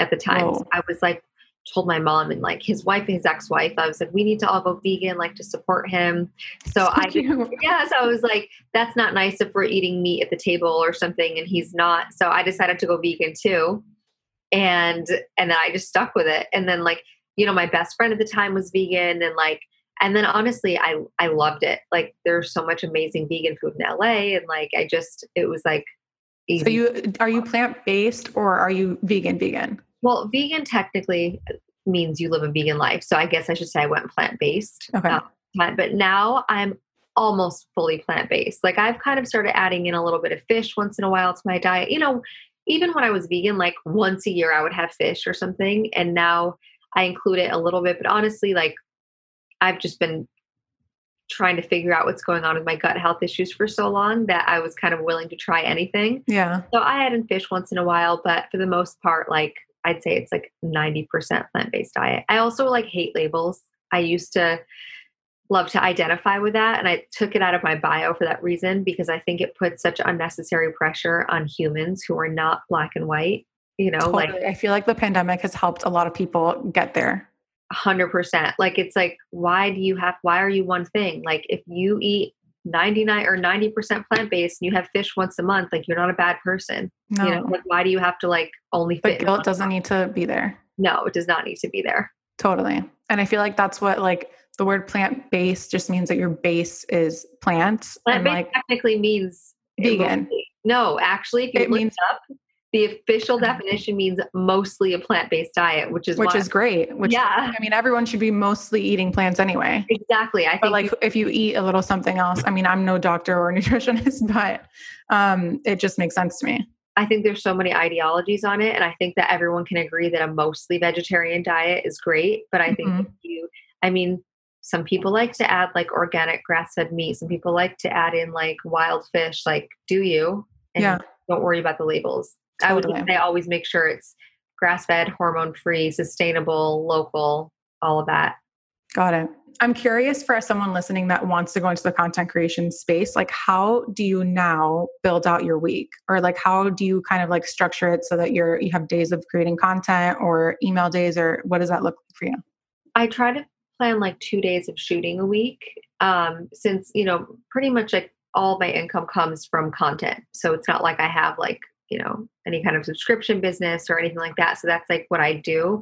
At the time so i was like told my mom and like his wife and his ex-wife i was like we need to all go vegan like to support him. So i yeah so i was like that's not nice if we're eating meat at the table or something and he's not. So i decided to go vegan too and and then i just stuck with it. And then like you know my best friend at the time was vegan and like and then honestly i i loved it. Like there's so much amazing vegan food in la and like i just it was like
easy. so you are you plant-based or are you vegan vegan
well, vegan technically means you live a vegan life. So I guess I should say I went plant based.
Okay. Uh,
but now I'm almost fully plant based. Like I've kind of started adding in a little bit of fish once in a while to my diet. You know, even when I was vegan, like once a year I would have fish or something. And now I include it a little bit. But honestly, like I've just been trying to figure out what's going on with my gut health issues for so long that I was kind of willing to try anything.
Yeah.
So I add in fish once in a while, but for the most part, like I'd say it's like 90% plant based diet. I also like hate labels. I used to love to identify with that. And I took it out of my bio for that reason because I think it puts such unnecessary pressure on humans who are not black and white. You know,
totally.
like
I feel like the pandemic has helped a lot of people get there.
100%. Like it's like, why do you have, why are you one thing? Like if you eat 99 or 90% plant-based and you have fish once a month like you're not a bad person.
No.
you know like why do you have to like only
but guilt doesn't need to be there.
No it does not need to be there.
Totally. And i feel like that's what like the word plant-based just means that your base is plants
plant-based
like
technically means
vegan.
no actually if you it look means, up the official definition means mostly a plant-based diet which is
which is great which
yeah.
I mean everyone should be mostly eating plants anyway.
Exactly i think
but like if you eat a little something else i mean i'm no doctor or nutritionist but um it just makes sense to me.
I think there's so many ideologies on it and i think that everyone can agree that a mostly vegetarian diet is great but i think mm-hmm. you i mean some people like to add like organic grass-fed meat some people like to add in like wild fish like do you?
And yeah.
don't worry about the labels. I would say always make sure it's grass fed, hormone free, sustainable, local, all of that.
Got it. I'm curious for someone listening that wants to go into the content creation space, like how do you now build out your week? Or like how do you kind of like structure it so that you're you have days of creating content or email days or what does that look like for you?
I try to plan like two days of shooting a week. Um, since, you know, pretty much like all my income comes from content. So it's not like I have like you know any kind of subscription business or anything like that so that's like what i do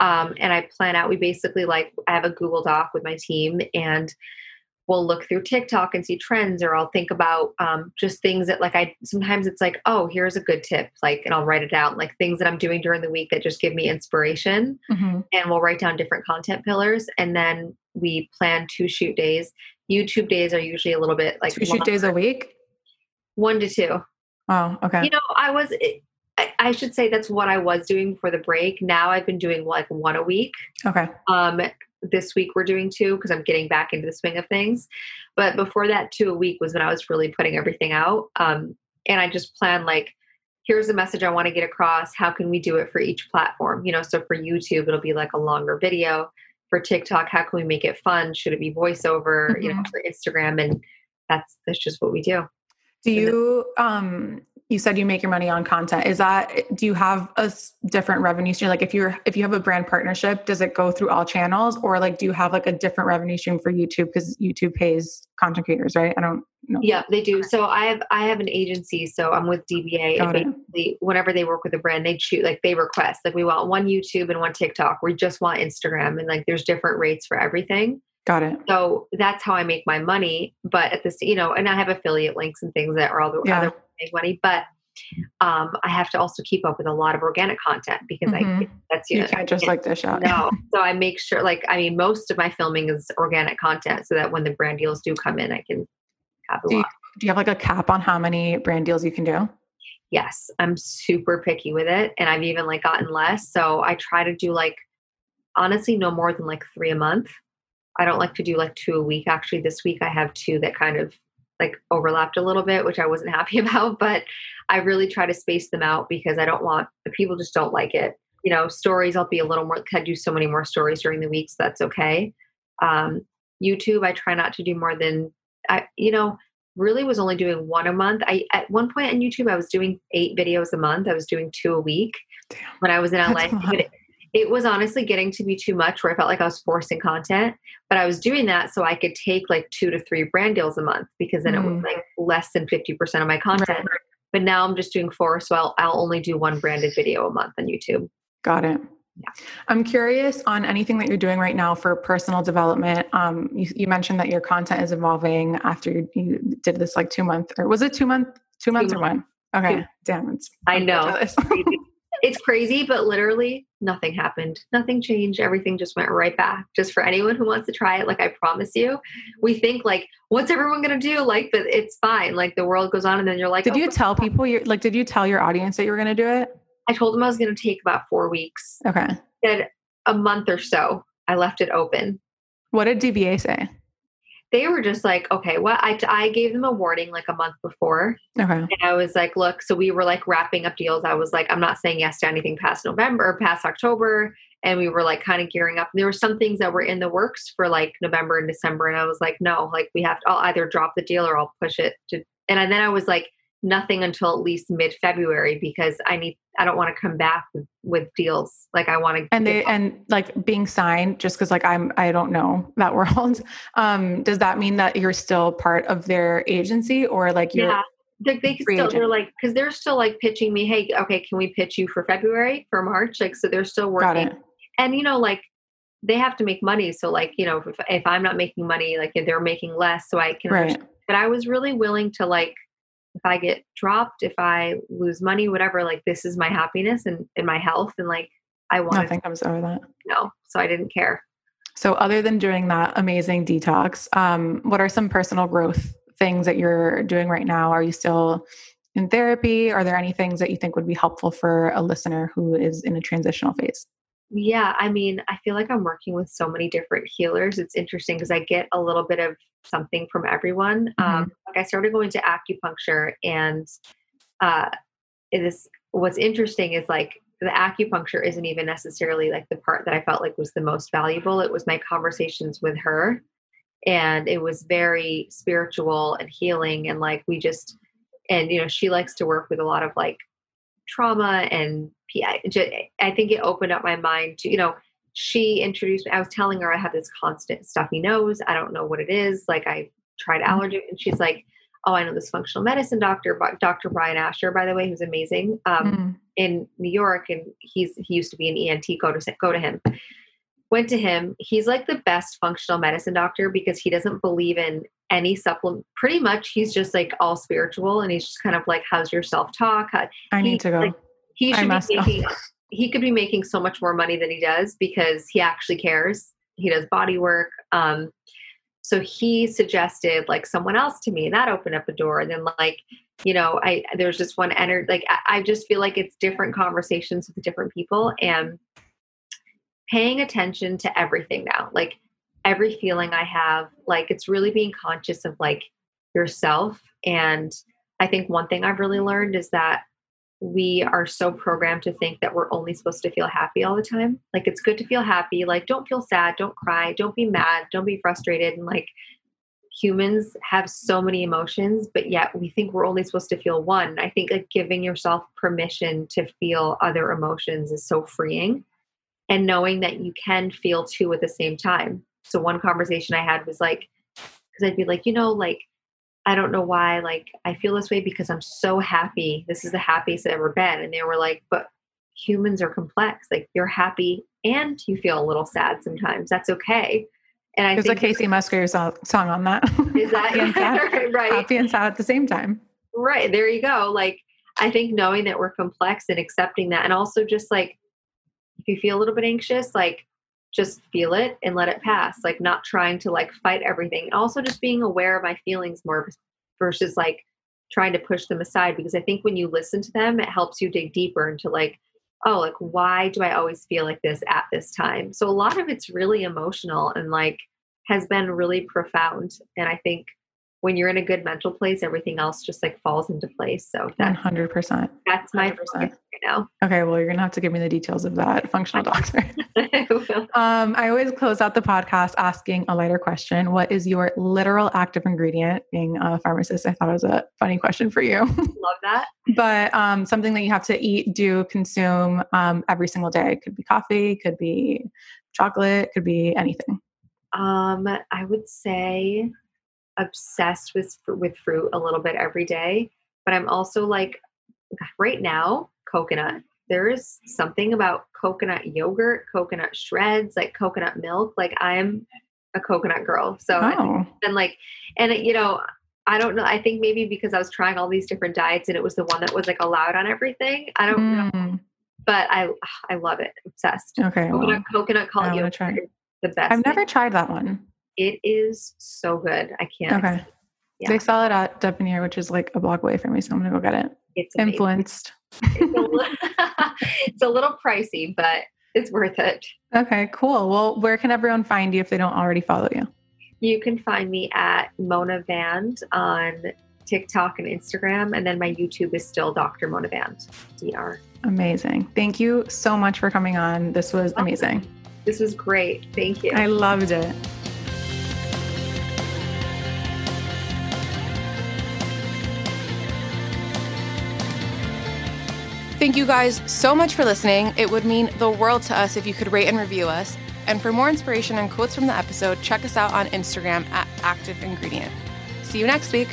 Um, and I plan out, we basically like, I have a Google Doc with my team and we'll look through TikTok and see trends, or I'll think about um, just things that like I sometimes it's like, oh, here's a good tip, like, and I'll write it out like things that I'm doing during the week that just give me inspiration. Mm-hmm. And we'll write down different content pillars, and then we plan two shoot days. YouTube days are usually a little bit like
two shoot days a week,
one to two.
Oh, okay.
You know, I was. I, I should say that's what I was doing for the break. Now I've been doing like one a week.
Okay.
Um, this week we're doing two because I'm getting back into the swing of things. But before that, two a week was when I was really putting everything out. Um, and I just plan like, here's the message I want to get across. How can we do it for each platform? You know, so for YouTube, it'll be like a longer video. For TikTok, how can we make it fun? Should it be voiceover? Mm-hmm. You know, mm-hmm. for Instagram, and that's that's just what we do.
Do you um you said you make your money on content. Is that do you have a different revenue stream? Like if you're if you have a brand partnership does it go through all channels? Or like do you have like a different revenue stream for youtube? Because youtube pays content creators right? I don't know.
Yeah they do. So i have i have an agency. So i'm with dba Got and basically whenever they work with a brand they choose like they request. Like we want one youtube and one tiktok. We just want instagram. And like there's different rates for everything.
Got it.
So that's how I make my money. But at this, you know, and I have affiliate links and things that are all the yeah. other make money. But um, I have to also keep up with a lot of organic content because mm-hmm. I that's
you, know, can't just like dish out.
No, so I make sure. Like I mean, most of my filming is organic content, so that when the brand deals do come in, I can have a
do
lot.
You, do you have like a cap on how many brand deals you can do?
Yes, I'm super picky with it, and I've even like gotten less. So I try to do like honestly no more than like three a month. I don't like to do like two a week. Actually, this week I have two that kind of like overlapped a little bit, which I wasn't happy about, but I really try to space them out because I don't want the people just don't like it. You know, stories, I'll be a little more, I do so many more stories during the week, so that's okay. Um, YouTube, I try not to do more than, I, you know, really was only doing one a month. I, at one point on YouTube, I was doing eight videos a month. I was doing two a week Damn, when I was in LA. It was honestly getting to be too much where I felt like I was forcing content. But I was doing that so I could take like two to three brand deals a month because then mm. it was mm. like less than 50% of my content. Right. But now I'm just doing four. So I'll, I'll only do one branded video a month on YouTube.
Got it. Yeah. I'm curious on anything that you're doing right now for personal development. Um, you, you mentioned that your content is evolving after you, you, did this like two month or was it two month, two months two or one? Okay. Two. Damn. It's,
I know. it's crazy, but literally nothing happened. Nothing changed. Everything just went right back. Just for anyone who wants to try it, like I promise you, mm-hmm. we think like, what's everyone gonna do? Like, but it's fine. Like the world goes on, and then you're like,
did oh, you tell people you like? Did you tell your audience that you were gonna do it?
I told them I was gonna take about four weeks.
Okay.
Said a month or so. I left it open.
What did DBA say?
They were just like, okay, well, I, I gave them a warning like a month before.
Okay.
And I was like, look, so we were like wrapping up deals. I was like, I'm not saying yes to anything past November, past October. And we were like kind of gearing up. And there were some things that were in the works for like November and December. And I was like, no, like we have to, I'll either drop the deal or I'll push it to, and then I was like, nothing until at least mid February because I need I don't want to come back with, with deals. Like I want to
And they and like being signed just because like I'm I don't know that world. Um does that mean that you're still part of their agency or like you're
yeah. They, they still agent? they're like because they're still like pitching me, hey, okay, can we pitch you for February for March? Like so they're still working. And you know, like they have to make money. So like, you know, if, if I'm not making money, like they're making less, so I can
right.
but I was really willing to like if I get dropped, if I lose money, whatever, like this is my happiness and, and my health. And like I want
nothing comes over that.
No. So I didn't care.
So other than doing that amazing detox, um, what are some personal growth things that you're doing right now? Are you still in therapy? Are there any things that you think would be helpful for a listener who is in a transitional phase?
Yeah, I mean, I feel like I'm working with so many different healers. It's interesting because I get a little bit of something from everyone. Mm-hmm. Um, like I started going to acupuncture, and uh, it is what's interesting is like the acupuncture isn't even necessarily like the part that I felt like was the most valuable. It was my conversations with her, and it was very spiritual and healing, and like we just and you know she likes to work with a lot of like trauma and I think it opened up my mind to, you know, she introduced me. I was telling her I have this constant stuffy nose. I don't know what it is. Like I tried mm-hmm. allergy, and she's like, "Oh, I know this functional medicine doctor, Dr. Brian Asher, by the way, who's amazing." Um, mm. in New York, and he's he used to be an ENT. Go to go to him. Went to him. He's like the best functional medicine doctor because he doesn't believe in any supplement. Pretty much, he's just like all spiritual, and he's just kind of like, "How's your self talk?"
I need to go.
Like, he should be making. He could be making so much more money than he does because he actually cares. He does body work. Um, so he suggested like someone else to me, and that opened up a door. And then like you know, I there's just one energy. Like I, I just feel like it's different conversations with different people and paying attention to everything now. Like every feeling I have, like it's really being conscious of like yourself. And I think one thing I've really learned is that we are so programmed to think that we're only supposed to feel happy all the time. Like it's good to feel happy. Like don't feel sad, don't cry, don't be mad, don't be frustrated. And like humans have so many emotions, but yet we think we're only supposed to feel one. I think like giving yourself permission to feel other emotions is so freeing. And knowing that you can feel two at the same time. So one conversation I had was like, because I'd be like, you know, like I don't know why, like, I feel this way because I'm so happy. This is the happiest I've ever been. And they were like, but humans are complex. Like, you're happy and you feel a little sad sometimes. That's okay.
And I There's think a Kacey Musgrave song on that.
Is that happy and sad, right?
Happy and sad at the same time.
Right. There you go. Like, I think knowing that we're complex and accepting that, and also just like, if you feel a little bit anxious, like, just feel it and let it pass like not trying to like fight everything. Also just being aware of my feelings more versus like trying to push them aside because i think when you listen to them it helps you dig deeper into like oh like why do i always feel like this at this time? So a lot of it's really emotional and like has been really profound. And i think when you're in a good mental place, everything else just like falls into place. So
that's 100%.
That's my 100%. right now.
Okay. Well, you're going to have to give me the details of that functional doctor. um, I always close out the podcast asking a lighter question. What is your literal active ingredient? Being a pharmacist, I thought it was a funny question for you.
Love that.
but um, something that you have to eat, do, consume um, every single day. It could be coffee, could be chocolate, could be anything.
Um, I would say obsessed with with fruit a little bit every day, but I'm also like right now coconut. There is something about coconut yogurt, coconut shreds, like coconut milk. Like I'm a coconut girl. So oh. and like and you know, I don't know. I think maybe because I was trying all these different diets and it was the one that was like allowed on everything. I don't mm. know. But I I love it. Obsessed.
Okay.
Coconut, well, Coconut Cult yogurt. Try. The best.
I've never tried that one.
It is so good. I can't.
Okay. Yeah. They sell it at Depanier, which is like a block away from me, so I'm gonna go get it. It's amazing. influenced.
It's a, little, it's a little pricey, but it's worth it.
Okay, cool. Well, where can everyone find you if they don't already follow you?
You can find me at Mona Vand on TikTok and Instagram, and then my YouTube is still Dr. Mona Vand, DR.
Amazing. Thank you so much for coming on. This was amazing.
This was great. Thank you.
I loved it. Thank you guys so much for listening. It would mean the world to us if you could rate and review us. And for more inspiration and quotes from the episode, check us out on Instagram at Active Ingredient. See you next week.